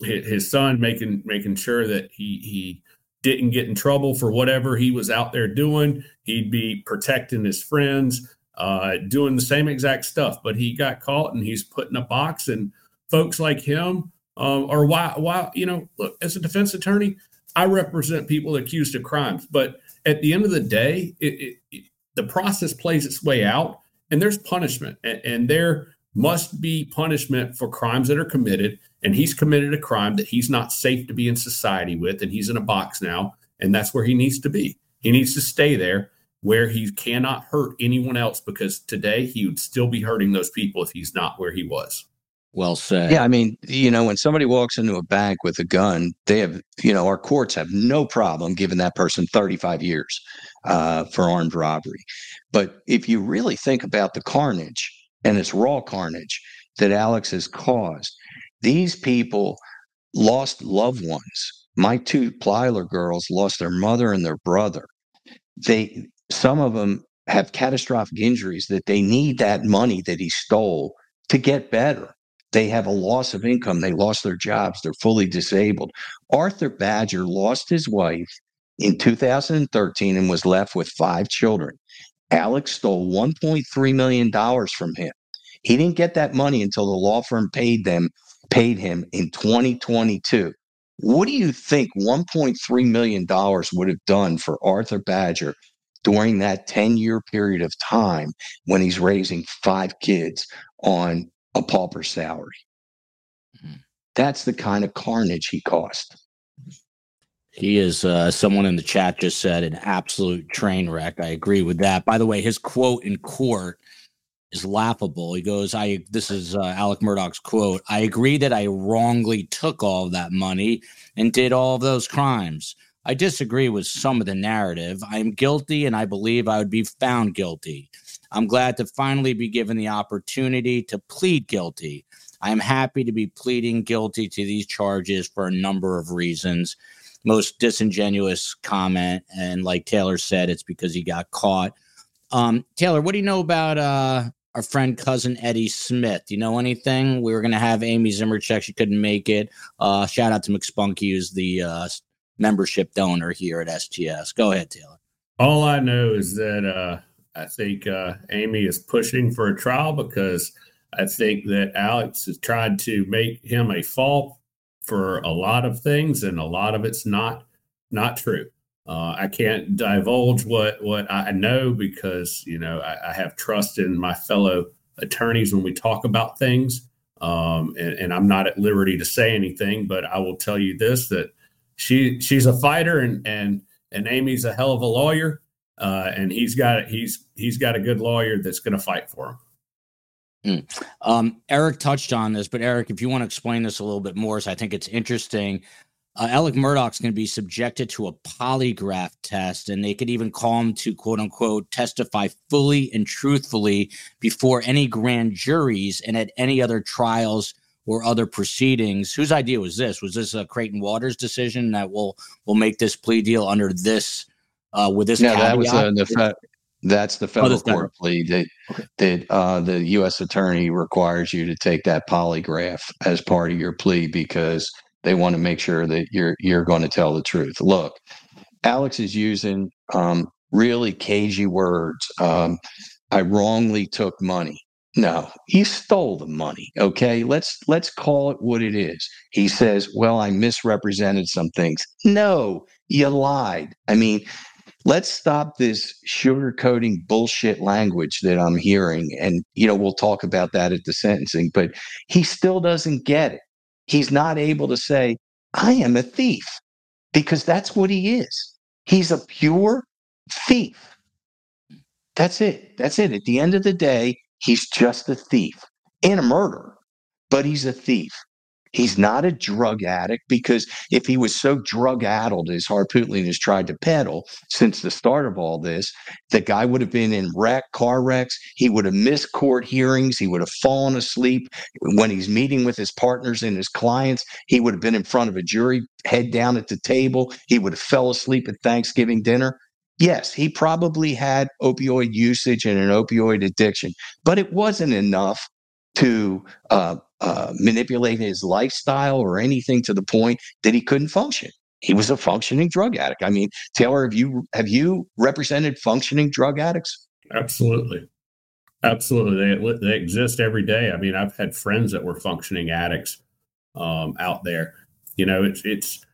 his, his son, making making sure that he he didn't get in trouble for whatever he was out there doing. He'd be protecting his friends, uh, doing the same exact stuff. But he got caught and he's put in a box. And folks like him, um, or why, why, you know, look, as a defense attorney, I represent people accused of crimes. But at the end of the day, it, it, it, the process plays its way out, and there's punishment, and, and there must be punishment for crimes that are committed and he's committed a crime that he's not safe to be in society with and he's in a box now and that's where he needs to be. He needs to stay there where he cannot hurt anyone else because today he would still be hurting those people if he's not where he was. Well said. Yeah i mean you know when somebody walks into a bank with a gun they have you know our courts have no problem giving that person 35 years uh, for armed robbery. But if you really think about the carnage and it's raw carnage that alex has caused these people lost loved ones. My two Plyler girls lost their mother and their brother. They some of them have catastrophic injuries that they need that money that he stole to get better. They have a loss of income. They lost their jobs. They're fully disabled. Arthur Badger lost his wife in 2013 and was left with five children. Alex stole $1.3 million from him. He didn't get that money until the law firm paid them paid him in 2022. What do you think $1.3 million would have done for Arthur Badger during that 10 year period of time when he's raising five kids on a pauper salary? Mm-hmm. That's the kind of carnage he caused. He is, uh, someone in the chat just said, an absolute train wreck. I agree with that. By the way, his quote in court is laughable. He goes, I this is uh, Alec Murdaugh's quote. I agree that I wrongly took all of that money and did all of those crimes. I disagree with some of the narrative. I am guilty and I believe I would be found guilty. I'm glad to finally be given the opportunity to plead guilty. I am happy to be pleading guilty to these charges for a number of reasons. Most disingenuous comment, and like Taylor said, it's because he got caught. Um, Taylor, what do you know about uh, our friend cousin Eddie Smith? Do you know anything? We were going to have Amy Zmroczek. She couldn't make it. Uh, shout out to McSpunky, who's the uh, membership donor here at STS. Go ahead, Taylor. All I know is that uh, I think uh, Amy is pushing for a trial because I think that Alex has tried to make him a fault for a lot of things, and a lot of it's not not true. Uh, I can't divulge what what I know because you know I, I, have trust in my fellow attorneys when we talk about things, um, and, and, I'm not at liberty to say anything. But I will tell you this: that she she's a fighter, and and and Amy's a hell of a lawyer, uh, and he's got he's he's got a good lawyer that's going to fight for him. Mm. Um, Eric touched on this, but Eric, if you want to explain this a little bit more, so I think it's interesting. Uh, Alec Murdaugh's going to be subjected to a polygraph test, and they could even call him to quote unquote testify fully and truthfully before any grand juries and at any other trials or other proceedings. Whose idea was this? Was this a Creighton Waters decision that will will make this plea deal under this uh, with this? No, caveat? that was uh, the fe- that's the oh, federal oh, court plea that okay. that uh, the U.S. attorney requires you to take that polygraph as part of your plea because they want to make sure that you're you're going to tell the truth. Look, Alex is using um, really cagey words. Um, I wrongly took money. No, he stole the money. Okay, let's let's call it what it is. He says, "Well, I misrepresented some things." No, you lied. I mean, let's stop this sugarcoating bullshit language that I'm hearing. And, you know, we'll talk about that at the sentencing, but he still doesn't get it. He's not able to say, I am a thief, because that's what he is. He's a pure thief. That's it. That's it. At the end of the day, he's just a thief and a murderer, but he's a thief. He's not a drug addict because if he was so drug addled as Harpootlian has tried to peddle since the start of all this, the guy would have been in wreck, car wrecks. He would have missed court hearings. He would have fallen asleep when he's meeting with his partners and his clients. He would have been in front of a jury, head down at the table. He would have fell asleep at Thanksgiving dinner. Yes, he probably had opioid usage and an opioid addiction, but it wasn't enough to uh, uh, manipulate his lifestyle or anything to the point that he couldn't function. He was a functioning drug addict. I mean, Taylor, have you have you represented functioning drug addicts? Absolutely, absolutely. They they exist every day. I mean, I've had friends that were functioning addicts um, out there. You know, it's it's.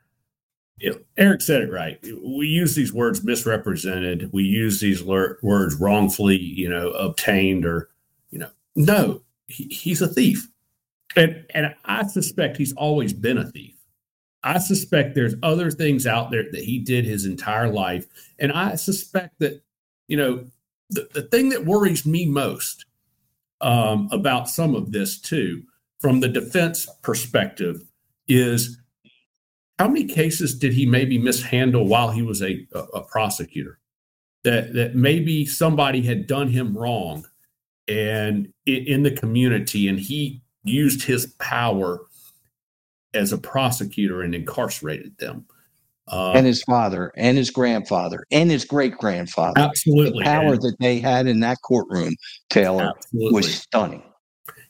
It, Eric said it right. We use these words misrepresented. We use these words wrongfully, you know, obtained or, you know, no, he, he's a thief. And, and I suspect he's always been a thief. I suspect there's other things out there that he did his entire life. And I suspect that, you know, the, the thing that worries me most um, about some of this, too, from the defense perspective, is how many cases did he maybe mishandle while he was a, a, a prosecutor? That, that maybe somebody had done him wrong and in the community, and he used his power as a prosecutor and incarcerated them. Uh, and his father, and his grandfather, and his great grandfather. Absolutely, the power and, that they had in that courtroom, Taylor, absolutely. was stunning.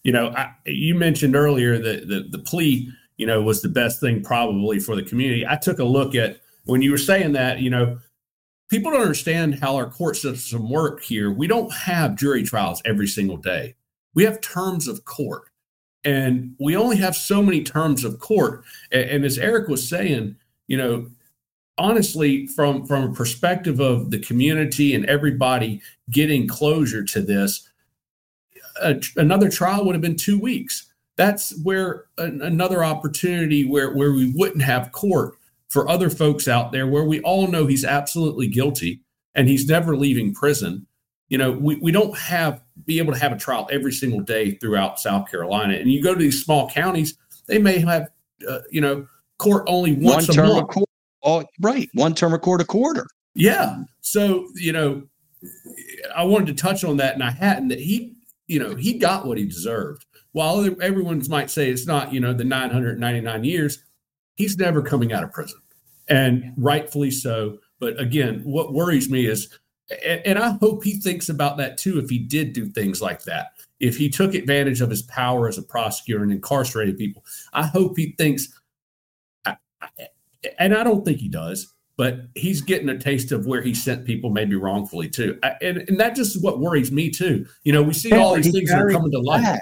You know, I, you mentioned earlier that the, the plea, you know, was the best thing probably for the community. I took a look at when you were saying that, you know, people don't understand how our court system work here. We don't have jury trials every single day. We have terms of court, and we only have so many terms of court. And, and as Eric was saying, you know, honestly, from from a perspective of the community and everybody getting closure to this, a, another trial would have been two weeks. That's where an, another opportunity where where we wouldn't have court for other folks out there where we all know he's absolutely guilty and he's never leaving prison. You know, we, we don't have be able to have a trial every single day throughout South Carolina. And you go to these small counties, they may have, uh, you know, court only once One a month. Court, oh, right. One term of court a quarter. Yeah. So, you know, I wanted to touch on that, and I hadn't. That he, you know, he got what he deserved. While everyone might say it's not, you know, the 999 years, he's never coming out of prison, and rightfully so. But again, what worries me is, and I hope he thinks about that too. If he did do things like that, if he took advantage of his power as a prosecutor and incarcerated people, I hope he thinks, and I don't think he does but he's getting a taste of where he sent people maybe wrongfully too. And, and that just is what worries me too. You know, we see all these things that are coming to light.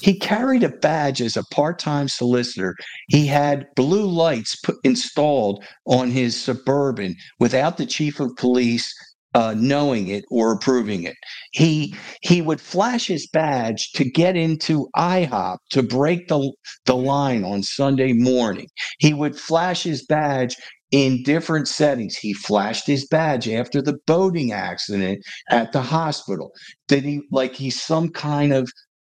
He carried a badge as a part-time solicitor. He had blue lights put, installed on his suburban without the chief of police uh, knowing it or approving it. He he would flash his badge to get into IHOP to break the the line on Sunday morning. He would flash his badge in different settings. He flashed his badge after the boating accident at the hospital. Did he like he's some kind of,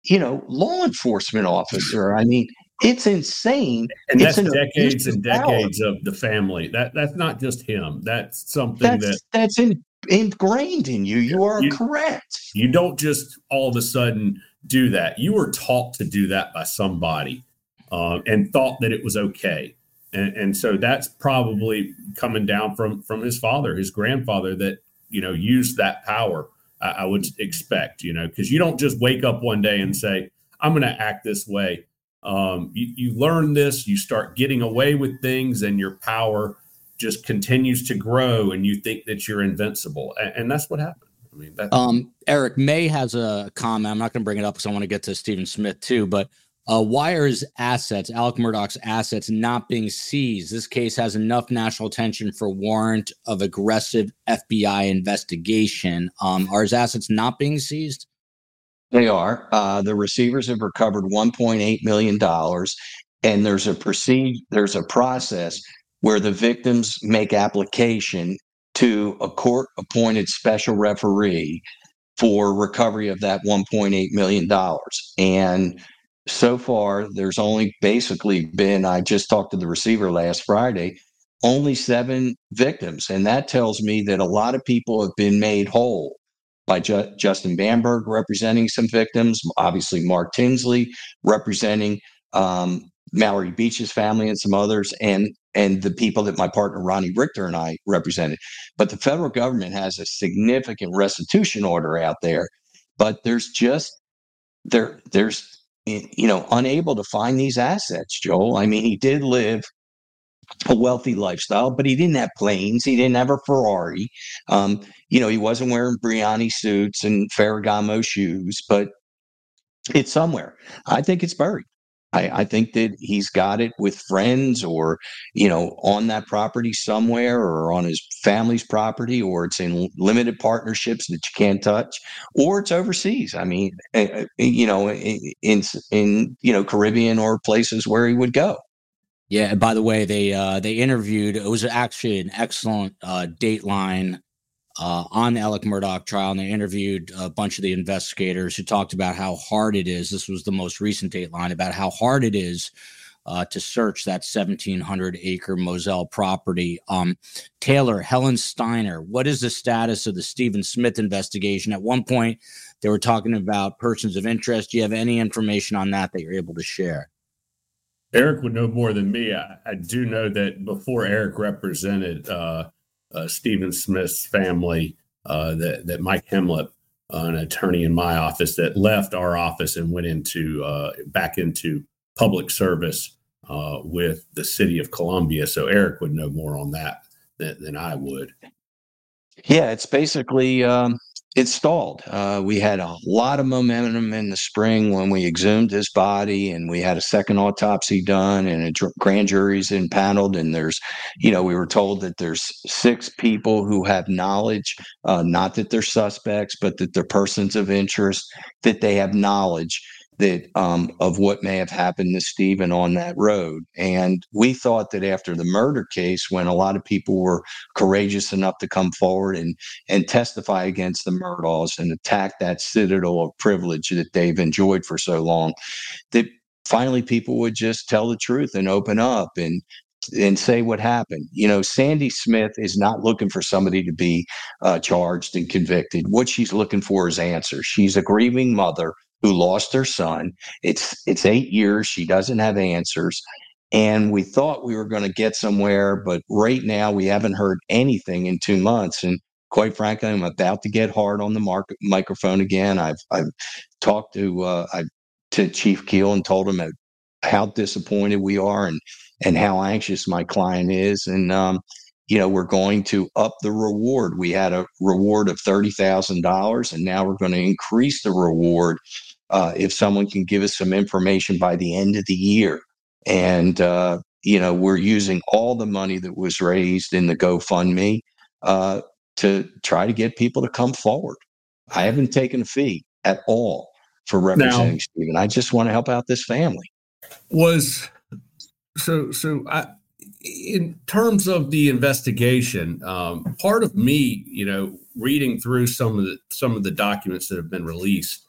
you know, law enforcement officer? I mean, it's insane. And that's decades and decades power. of the family. That that's not just him. That's something that's, that that's in, ingrained in you. You are you, correct. You don't just all of a sudden do that. You were taught to do that by somebody, uh, and thought that it was okay and, and so that's probably coming down from from his father, his grandfather, that you know used that power. I, I would expect, you know, because you don't just wake up one day and say, "I'm going to act this way." Um, you, you learn this, you start getting away with things, and your power just continues to grow, and you think that you're invincible, and, and that's what happened. I mean, um, Eric May has a comment. I'm not going to bring it up because I want to get to Stephen Smith too, but uh, why are his assets, Alec Murdaugh's assets, not being seized? This case has enough national attention for warrant of aggressive FBI investigation. Um, are his assets not being seized? They are. Uh, the receivers have recovered 1.8 million dollars, and there's a proceed. There's a process where the victims make application to a court-appointed special referee for recovery of that 1.8 million dollars, and so far, there's only basically been, I just talked to the receiver last Friday, only seven victims. And that tells me that a lot of people have been made whole by Ju- Justin Bamberg representing some victims, obviously Mark Tinsley representing um, Mallory Beach's family and some others, and and the people that my partner Ronnie Richter and I represented. But the federal government has a significant restitution order out there, but there's just there there's you know, unable to find these assets, Joel. I mean, he did live a wealthy lifestyle, but he didn't have planes. He didn't have a Ferrari. Um, you know, he wasn't wearing Brioni suits and Ferragamo shoes, but it's somewhere. I think it's buried. I, I, think that he's got it with friends or, you know, on that property somewhere or on his family's property or it's in limited partnerships that you can't touch or it's overseas. I mean, uh, you know, in, in, you know, Caribbean or places where he would go. Yeah. And by the way, they, uh, they interviewed, it was actually an excellent, uh, Dateline uh, on the Alec Murdaugh trial, and they interviewed a bunch of the investigators who talked about how hard it is. This was the most recent dateline about how hard it is uh, to search that 1,700 acre Moselle property. Um, Taylor, Helen Steiner, what is the status of the Stephen Smith investigation? At one point, they were talking about persons of interest. Do you have any information on that that you're able to share? Eric would know more than me. I, I do know that before Eric represented uh, uh, Stephen Smith's family, uh, that, that Mike Hemlip, uh, an attorney in my office, that left our office and went into uh, back into public service uh, with the city of Columbia. So Eric would know more on that than, than I would. Yeah, it's basically um, it stalled. Uh, we had a lot of momentum in the spring when we exhumed his body, and we had a second autopsy done, and a grand jury's impaneled. And there's, you know, we were told that there's six people who have knowledge, uh, not that they're suspects, but that they're persons of interest, that they have knowledge that um, of what may have happened to Stephen on that road. And we thought that after the murder case, when a lot of people were courageous enough to come forward and and testify against the Murdaughs and attack that citadel of privilege that they've enjoyed for so long, that finally people would just tell the truth and open up and and say what happened. You know, Sandy Smith is not looking for somebody to be uh, charged and convicted. What she's looking for is answers. She's a grieving mother who lost her son. It's it's eight years. She doesn't have answers. And we thought we were going to get somewhere, but right now we haven't heard anything in two months. And quite frankly, I'm about to get hard on the microphone again. I've I've talked to uh, I to Chief Keel and told him how disappointed we are and and how anxious my client is. And um, you know, we're going to up the reward. We had a reward of thirty thousand dollars, and now we're going to increase the reward uh, if someone can give us some information by the end of the year. And uh, you know, we're using all the money that was raised in the GoFundMe uh, to try to get people to come forward. I haven't taken a fee at all for representing now, Stephen. I just want to help out this family. Was so so I in terms of the investigation, um, part of me, you know, reading through some of the some of the documents that have been released,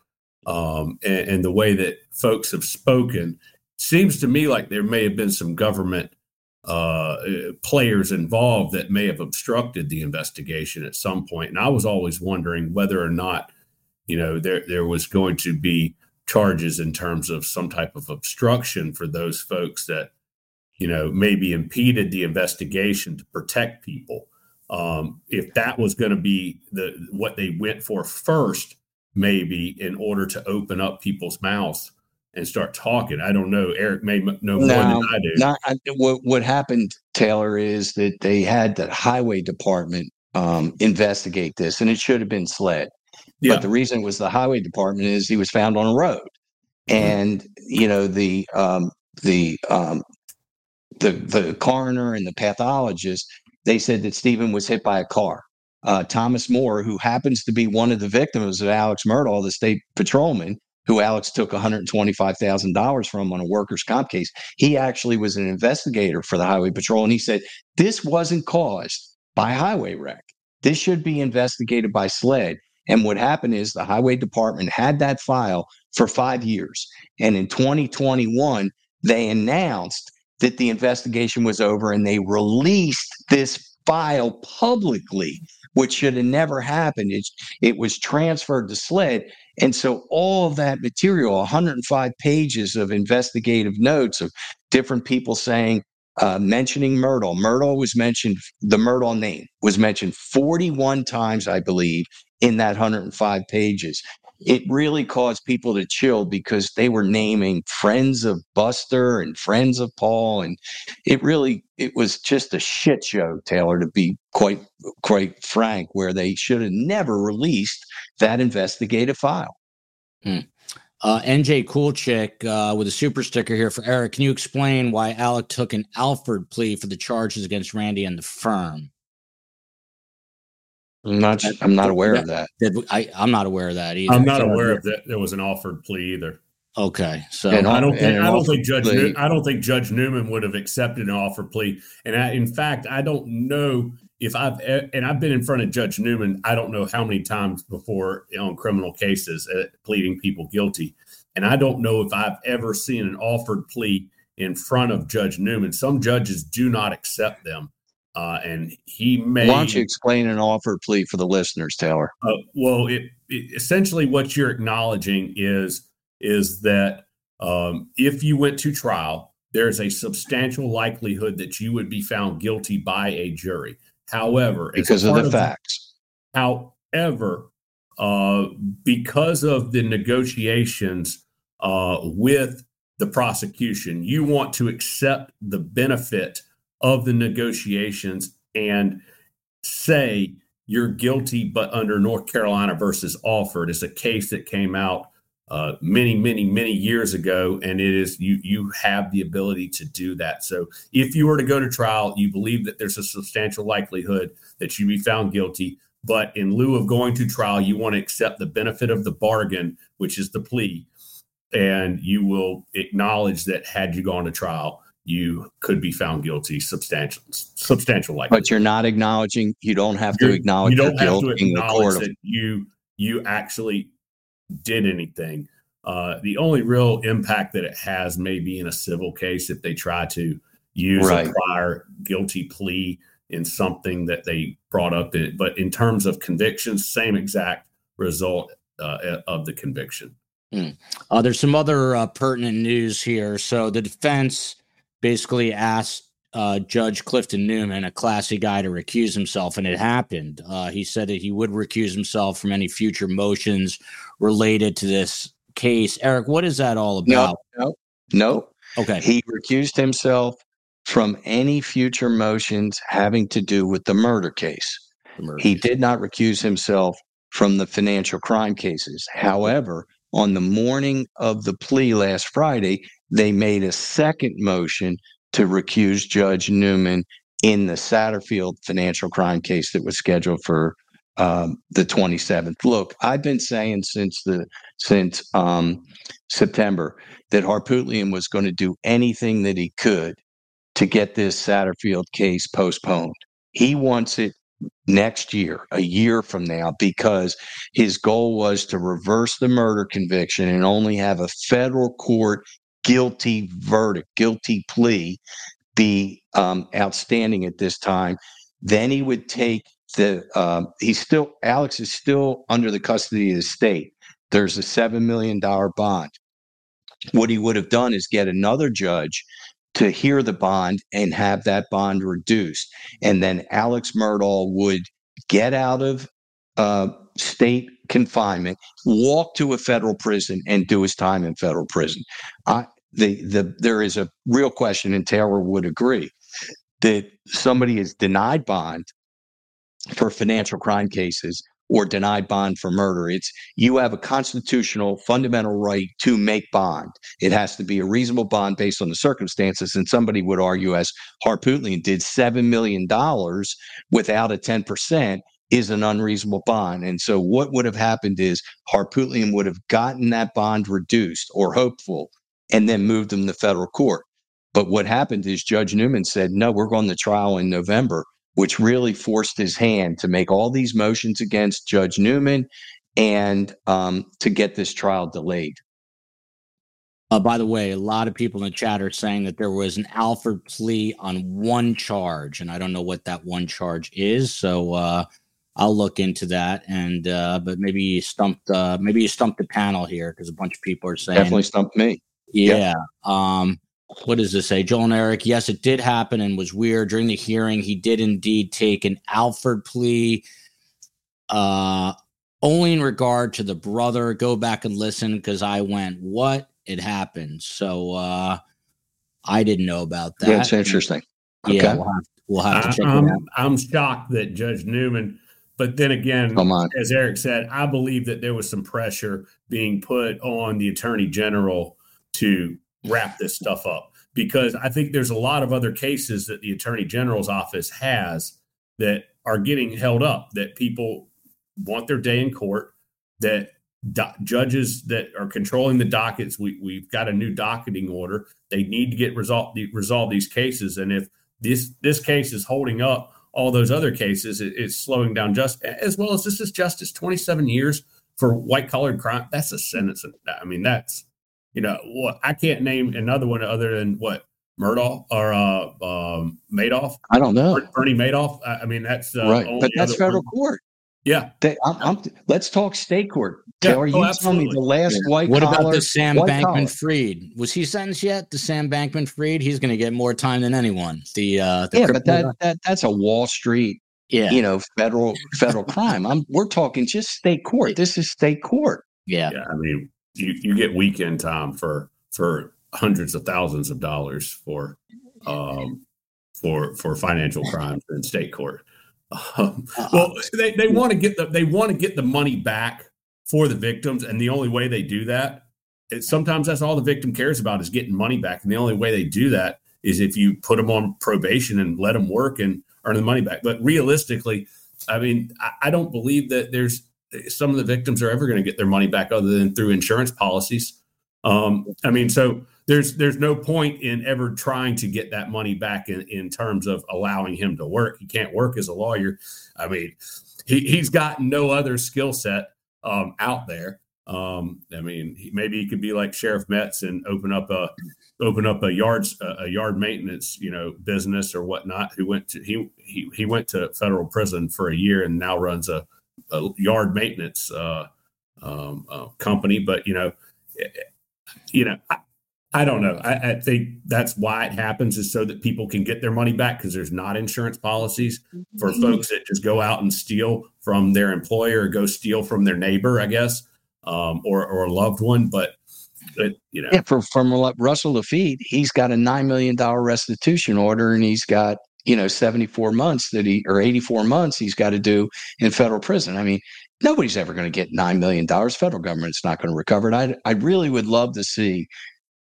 um, and, and, the way that folks have spoken, seems to me like there may have been some government uh, players involved that may have obstructed the investigation at some point. And I was always wondering whether or not, you know, there there was going to be charges in terms of some type of obstruction for those folks that, you know, maybe impeded the investigation to protect people. Um, if that was going to be the what they went for first, maybe in order to open up people's mouths and start talking. I don't know. Eric may know more no, than I do. Not, I, what, what happened, Taylor, is that they had the highway department um, investigate this, and it should have been SLED. Yeah. But the reason it was the highway department is he was found on a road, mm-hmm. and you know the um, the um, the the coroner and the pathologist they said that Stephen was hit by a car. Uh, Thomas Moore, who happens to be one of the victims of Alex Murdaugh, the state patrolman, who Alex took $125,000 from on a workers' comp case, he actually was an investigator for the Highway Patrol. And he said, This wasn't caused by highway wreck. This should be investigated by SLED. And what happened is the Highway Department had that file for five years. And in 2021, they announced that the investigation was over and they released this file publicly, which should have never happened. It, it was transferred to SLED. And so all of that material, 105 pages of investigative notes of different people saying, uh, mentioning Murdaugh. Murdaugh was mentioned, the Murdaugh name was mentioned 41 times, I believe, in that 105 pages it really caused people to chill because they were naming friends of Buster and friends of Paul, and it really it was just a shit show, Taylor, to be quite quite frank, where they should have never released that investigative file. Hmm. Uh, NJ Coolchick uh, with a super sticker here for Eric. Can you explain why Alec took an Alford plea for the charges against Randy and the firm? I'm not. I'm not aware of that. I, I'm not aware of that either. I'm not aware of that. There was an Alford plea either. Okay, so and I don't think I don't think Judge New, I don't think Judge Newman would have accepted an Alford plea. And I, in fact, I don't know if I've and I've been in front of Judge Newman. I don't know how many times before on criminal cases uh, pleading people guilty, and I don't know if I've ever seen an Alford plea in front of Judge Newman. Some judges do not accept them. Uh, and he may. Why don't you explain an Alford plea for the listeners, Taylor? Uh, well, it, it, essentially what you're acknowledging is is that um, if you went to trial, there's a substantial likelihood that you would be found guilty by a jury. However, because of the of facts. however, uh, because of the negotiations uh, with the prosecution, you want to accept the benefit of the negotiations and say you're guilty, but under North Carolina versus Alford is a case that came out uh, many, many, many years ago, and it is you you have the ability to do that. So if you were to go to trial, you believe that there's a substantial likelihood that you be found guilty. But in lieu of going to trial, you want to accept the benefit of the bargain, which is the plea, and you will acknowledge that had you gone to trial, you could be found guilty substantial substantial likelihood. But you're not acknowledging you don't have to you're, acknowledge you don't have to acknowledge that you you actually did anything. Uh, the only real impact that it has may be in a civil case if they try to use right. a prior guilty plea in something that they brought up. In, but in terms of convictions, same exact result uh, of the conviction. Mm. Uh, there's some other uh, pertinent news here. So the defense basically asked uh, Judge Clifton Newman, a classy guy, to recuse himself, and it happened. Uh, he said that he would recuse himself from any future motions related to this case. Eric, what is that all about? No, no, no. Okay. He recused himself from any future motions having to do with the murder case. The murder he case. did not recuse himself from the financial crime cases. However, on the morning of the plea last Friday, they made a second motion to recuse Judge Newman in the Satterfield financial crime case that was scheduled for um, the 27th. Look, I've been saying since the since um, September that Harpootlian was going to do anything that he could to get this Satterfield case postponed. He wants it next year, a year from now, because his goal was to reverse the murder conviction and only have a federal court guilty verdict, guilty plea be um, outstanding at this time. Then he would take the, uh, he's still, Alex is still under the custody of the state. There's a $7 million bond. What he would have done is get another judge to hear the bond and have that bond reduced. And then Alex Murdaugh would get out of uh, state confinement, walk to a federal prison, and do his time in federal prison. I, the, the, there is a real question, and Taylor would agree, that somebody is denied bond for financial crime cases or denied bond for murder. It's you have a constitutional fundamental right to make bond. It has to be a reasonable bond based on the circumstances. And somebody would argue, as Harpootlian did, $7 million without a 10% is an unreasonable bond. And so what would have happened is Harpootlian would have gotten that bond reduced or hopeful and then moved them to federal court. But what happened is Judge Newman said, no, we're going to trial in November which really forced his hand to make all these motions against Judge Newman and um, to get this trial delayed. Uh, by the way, a lot of people in the chat are saying that there was an Alford plea on one charge, and I don't know what that one charge is. So uh, I'll look into that. And uh, but maybe you stumped, uh, maybe you stumped the panel here because a bunch of people are saying definitely stumped me. Yeah. Yep. Um, what does this say? Joel and Eric, yes, it did happen and was weird. During the hearing, he did indeed take an Alford plea. Uh, only in regard to the brother. Go back and listen because I went, what? It happened. So uh, I didn't know about that. That's interesting. Okay. Yeah, we'll have, we'll have to check I'm, it out. I'm shocked that Judge Newman, but then again, as Eric said, I believe that there was some pressure being put on the attorney general to wrap this stuff up. Because I think there's a lot of other cases that the attorney general's office has that are getting held up that people want their day in court that do- judges that are controlling the dockets we, we've got a new docketing order. They need to get resolved resolve these cases. And if this this case is holding up all those other cases it, it's slowing down just as well as this is justice 27 years for white collared crime that's a sentence i mean that's you know, what I can't name another one other than what Murdaugh or uh, um, Madoff. I don't know Bernie Madoff. I, mean, that's uh, right, but that's federal one. court. Yeah, they, I'm, I'm, let's talk state court. Yeah. Taylor, oh, you tell me the last yeah. white. What about the Sam Bankman Fried? Was he sentenced yet? The Sam Bankman Fried? He's going to get more time than anyone. The, uh, the yeah, but that, that that's a Wall Street. Yeah. you know, federal federal crime. I'm we're talking just state court. This is state court. Yeah, yeah. I mean, you, you get weekend time for for hundreds of thousands of dollars for um, for for financial crimes in state court. Um, well, they, they want to get the they want to get the money back for the victims, and the only way they do that, sometimes that's all the victim cares about is getting money back, and the only way they do that is if you put them on probation and let them work and earn the money back. But realistically, I mean, I, I don't believe that there's some of the victims are ever going to get their money back other than through insurance policies. Um, I mean, so there's there's no point in ever trying to get that money back in, in terms of allowing him to work. He can't work as a lawyer. I mean, he, he's got no other skill set um, out there. Um, I mean, he, maybe he could be like Sheriff Metts and open up a open up a yard a yard maintenance you know business or whatnot. Who went to he he he went to federal prison for a year and now runs a, a yard maintenance uh, um, uh, company. But you know, eh, you know, I, I don't know. I, I, think that's why it happens is so that people can get their money back because there's not insurance policies for mm-hmm. folks that just go out and steal from their employer or go steal from their neighbor, I guess, um, or or a loved one. But it, you know, yeah, for, from Russell Laffitte, he's got a nine million dollar restitution order, and he's got you know 74 months that he or 84 months he's got to do in federal prison. I mean, nobody's ever going to get nine million dollars. Federal government's not going to recover it. I I really would love to see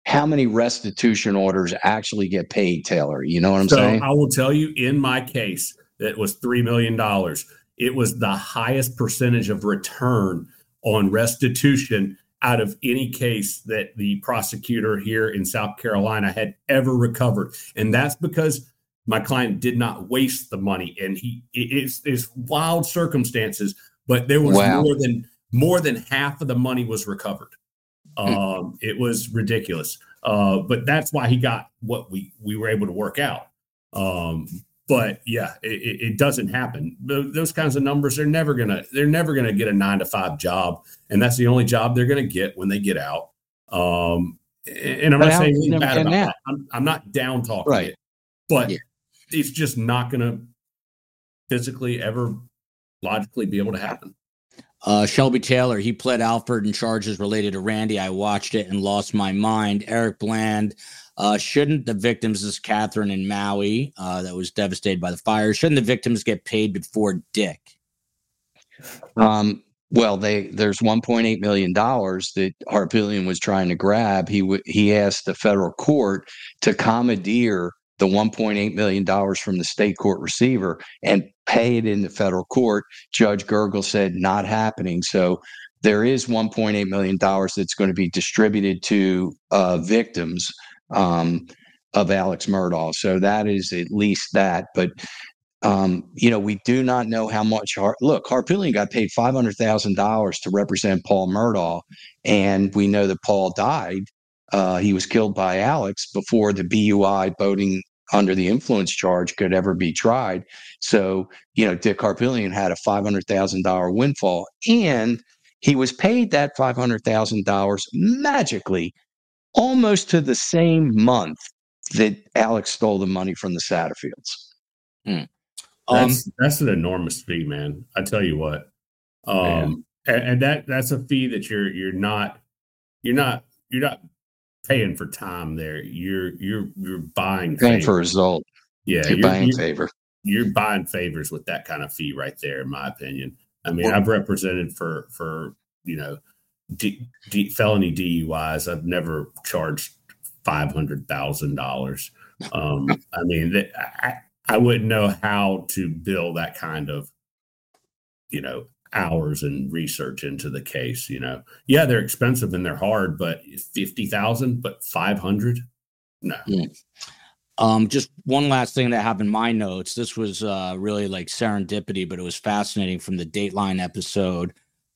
how many restitution orders actually get paid, Taylor? You know what I'm so saying? I will tell you in my case that was $3 million. It was the highest percentage of return on restitution out of any case that the prosecutor here in South Carolina had ever recovered. And that's because my client did not waste the money and he it's, it's wild circumstances, but there was wow. more than more than half of the money was recovered. Hmm. Um, it was ridiculous. Uh, but that's why he got what we we were able to work out. Um, but yeah, it, it doesn't happen. Those kinds of numbers, they're never gonna they're never gonna get a nine to five job, and that's the only job they're gonna get when they get out. Um, and I'm but not saying anything bad about that. I'm, I'm, not down talking right. it, but yeah. it's just not gonna physically ever logically be able to happen. Uh, Shelby Taylor, he pled Alford in charges related to Randy. I watched it and lost my mind. Eric Bland, uh, shouldn't the victims, this Catherine in Maui, uh, that was devastated by the fire, shouldn't the victims get paid before Dick? Um, well, they there's 1.8 million dollars that Harpootlian was trying to grab. He w- he asked the federal court to commandeer the 1.8 million dollars from the state court receiver and pay it in the federal court. Judge Gergel said not happening. So there is 1.8 million dollars that's going to be distributed to uh, victims um, of Alex Murdaugh. So that is at least that. But um, you know, we do not know how much. Har- Look, Harpootlian got paid five hundred thousand dollars to represent Paul Murdaugh, and we know that Paul died. Uh, he was killed by Alex before the BUI boating under the influence charge could ever be tried. So, you know, Dick Harpootlian had a $500,000 windfall and he was paid that $500,000 magically almost to the same month that Alex stole the money from the Satterfields. Hmm. That's, um, that's an enormous fee, man. I tell you what. Um, and, and that that's a fee that you're you're not you're not you're not paying for time there. You're you're you're buying paying favor. for result. Yeah, you're, you're buying you're, favor. You're buying favors with that kind of fee right there, in my opinion. I mean, well, I've represented for for you know D, D, felony DUIs. I've never charged five hundred thousand dollars. Um, I mean, I I wouldn't know how to bill that kind of you know hours and research into the case. You know, yeah, they're expensive and they're hard, but fifty thousand, but five hundred, no. Mm. Um, just one last thing that happened in my notes. This was uh, really like serendipity, but it was fascinating from the Dateline episode.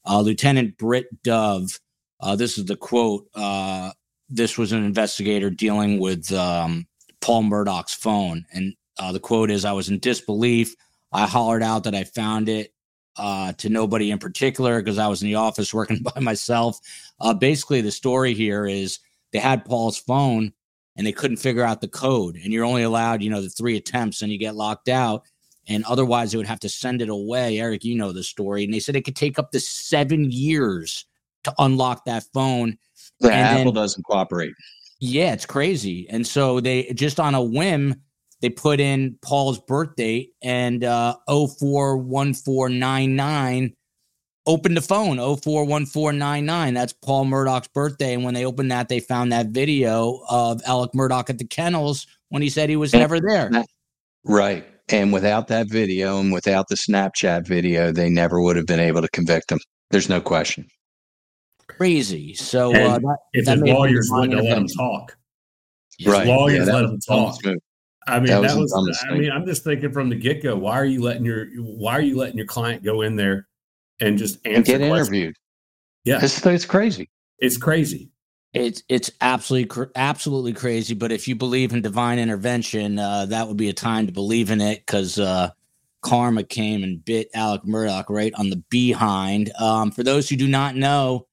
Uh, Lieutenant Britt Dove, uh, this is the quote. Uh, this was an investigator dealing with um, Paul Murdaugh's phone. And uh, the quote is I was in disbelief. I hollered out that I found it uh, to nobody in particular because I was in the office working by myself. Uh, basically, the story here is they had Paul's phone and they couldn't figure out the code, and you're only allowed, you know, the three attempts, and you get locked out. And otherwise, they would have to send it away. Eric, you know the story. And they said it could take up to seven years to unlock that phone. And Apple then, doesn't cooperate. Yeah, it's crazy. And so they just on a whim, they put in Paul's birth date and uh 041499 opened the phone 041499 that's Paul Murdaugh's birthday. And when they opened that they found that video of Alec Murdaugh at the kennels when he said he was never there. right. And without that video and without the Snapchat video they never would have been able to convict him. There's no question. Crazy. So uh, that, if that his lawyers wouldn't let him talk. His right. lawyers yeah, let him talk I mean, that, that was. was I mean, I'm just thinking from the get go. Why are you letting your Why are you letting your client go in there and just answer and get questions? interviewed? Yeah, it's, it's crazy. It's crazy. It's it's absolutely absolutely crazy. But if you believe in divine intervention, uh, that would be a time to believe in it because uh, karma came and bit Alec Murdaugh right on the behind. Um, for those who do not know,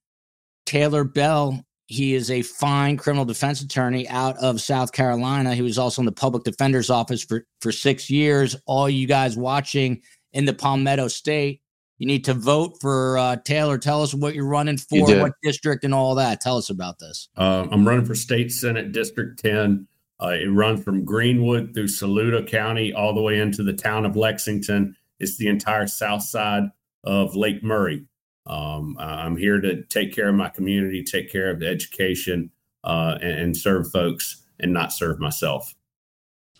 Taylor Bell, he is a fine criminal defense attorney out of South Carolina. He was also in the public defender's office for, for six years. All you guys watching in the Palmetto State, you need to vote for uh, Taylor. Tell us what you're running for, what district, and all that. Tell us about this. Uh, I'm running for State Senate District 10. Uh, it runs from Greenwood through Saluda County all the way into the town of Lexington. It's the entire south side of Lake Murray. Um, I'm here to take care of my community, take care of the education, uh, and, and, serve folks, and not serve myself.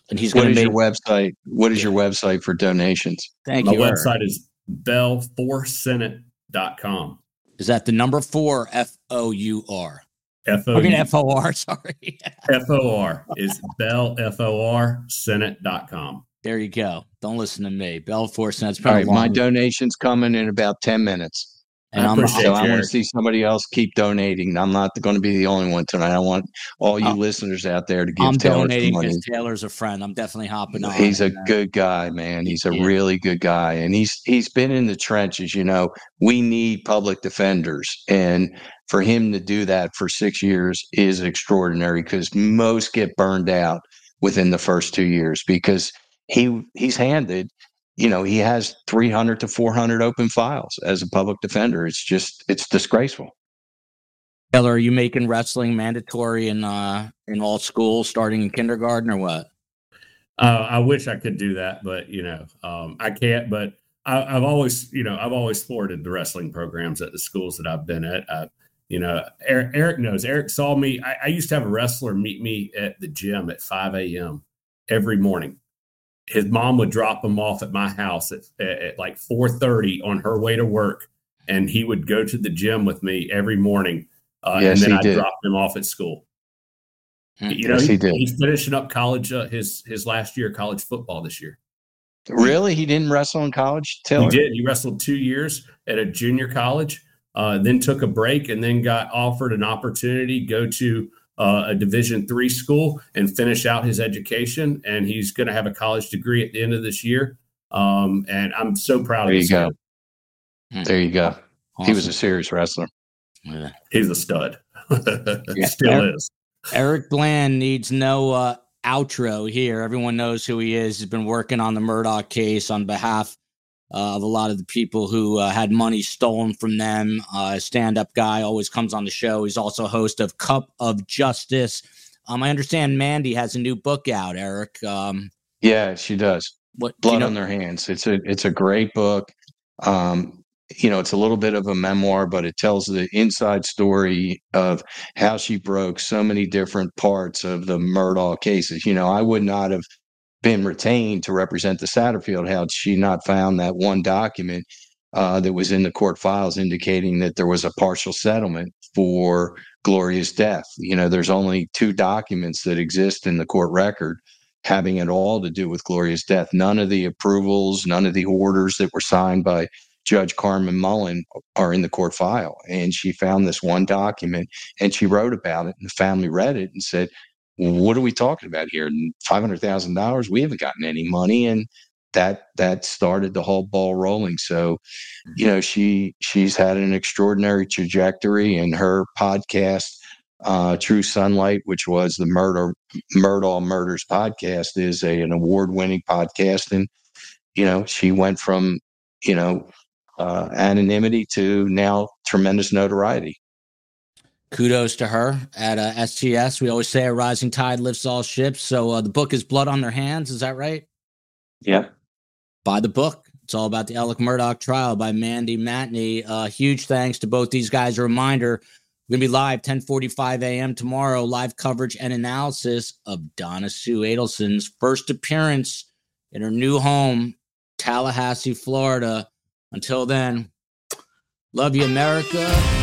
And he's going to make your website. What is your website for donations? Thank my you. My website is bell4senate.com. Is that the number four F O U R? F O. I mean F O R. Sorry. F O R is Bell F O R Senate.com. There you go. Don't listen to me. Bell Four Senate. All right, my donation's coming in about ten minutes. And I'm, so I want to see somebody else keep donating. I'm not going to be the only one tonight. I want all you uh, listeners out there to give I'm Taylor donating money. Taylor's a friend. I'm definitely hopping on. He's a good guy, man. He's a really good guy, and he's he's been in the trenches. You know, we need public defenders, and for him to do that for six years is extraordinary because most get burned out within the first two years because he he's handed you know, he has 300 to 400 open files as a public defender. It's just, it's disgraceful. Taylor, are you making wrestling mandatory in uh, in all schools, starting in kindergarten, or what? Uh, I wish I could do that, but you know, um, I can't. But I, have always, you know, I've always supported the wrestling programs at the schools that I've been at. I, you know, Eric, Eric, knows. Eric saw me. I, I used to have a wrestler meet me at the gym at 5 a.m. every morning his mom would drop him off at my house at, at, at like 4.30 on her way to work and he would go to the gym with me every morning uh, yes, and then i'd did. drop him off at school hmm. you know yes, he, he, did. he's finishing up college uh, his his last year of college football this year really he didn't wrestle in college Taylor? he did he wrestled two years at a junior college uh, then took a break and then got offered an opportunity go to uh, a Division three school and finish out his education. And he's going to have a college degree at the end of this year. Um, and I'm so proud there of you go. Hmm. There you go. Awesome. He was a serious wrestler. Yeah. He's a stud. yeah. Still Eric, is. Eric Bland needs no uh, outro here. Everyone knows who he is. He's been working on the Murdaugh case on behalf uh, of a lot of the people who uh, had money stolen from them. Uh, Stand up guy always comes on the show. He's also host of Cup of Justice. Um, I understand Mandy has a new book out, Eric. Um, yeah, she does. What Blood you know? on Their Hands. It's a it's a great book. Um, you know, it's a little bit of a memoir, but it tells the inside story of how she broke so many different parts of the Murdaugh cases. You know, I would not have been retained to represent the Satterfield had she not found that one document uh, that was in the court files indicating that there was a partial settlement for Gloria's death. You know, there's only two documents that exist in the court record having it all to do with Gloria's death. None of the approvals, none of the orders that were signed by Judge Carmen Mullen are in the court file. And she found this one document and she wrote about it, and the family read it and said, what are we talking about here? Five hundred thousand dollars? We haven't gotten any money, and that that started the whole ball rolling. So, you know, she she's had an extraordinary trajectory, and her podcast, uh, True Sunlight, which was the Murder Murdaugh Murders podcast, is a, an award winning podcast, and you know, she went from you know uh, anonymity to now tremendous notoriety kudos to her at uh, STS. We always say a rising tide lifts all ships. So uh, the book is Blood on Their Hands. Is that right? Yeah. Buy the book. It's all about the Alec Murdaugh trial by Mandy Matney. Uh, huge thanks to both these guys. A reminder, we're going to be live 1045 a.m. tomorrow. Live coverage and analysis of Donna Sue Adelson's first appearance in her new home, Tallahassee, Florida. Until then, love you, America.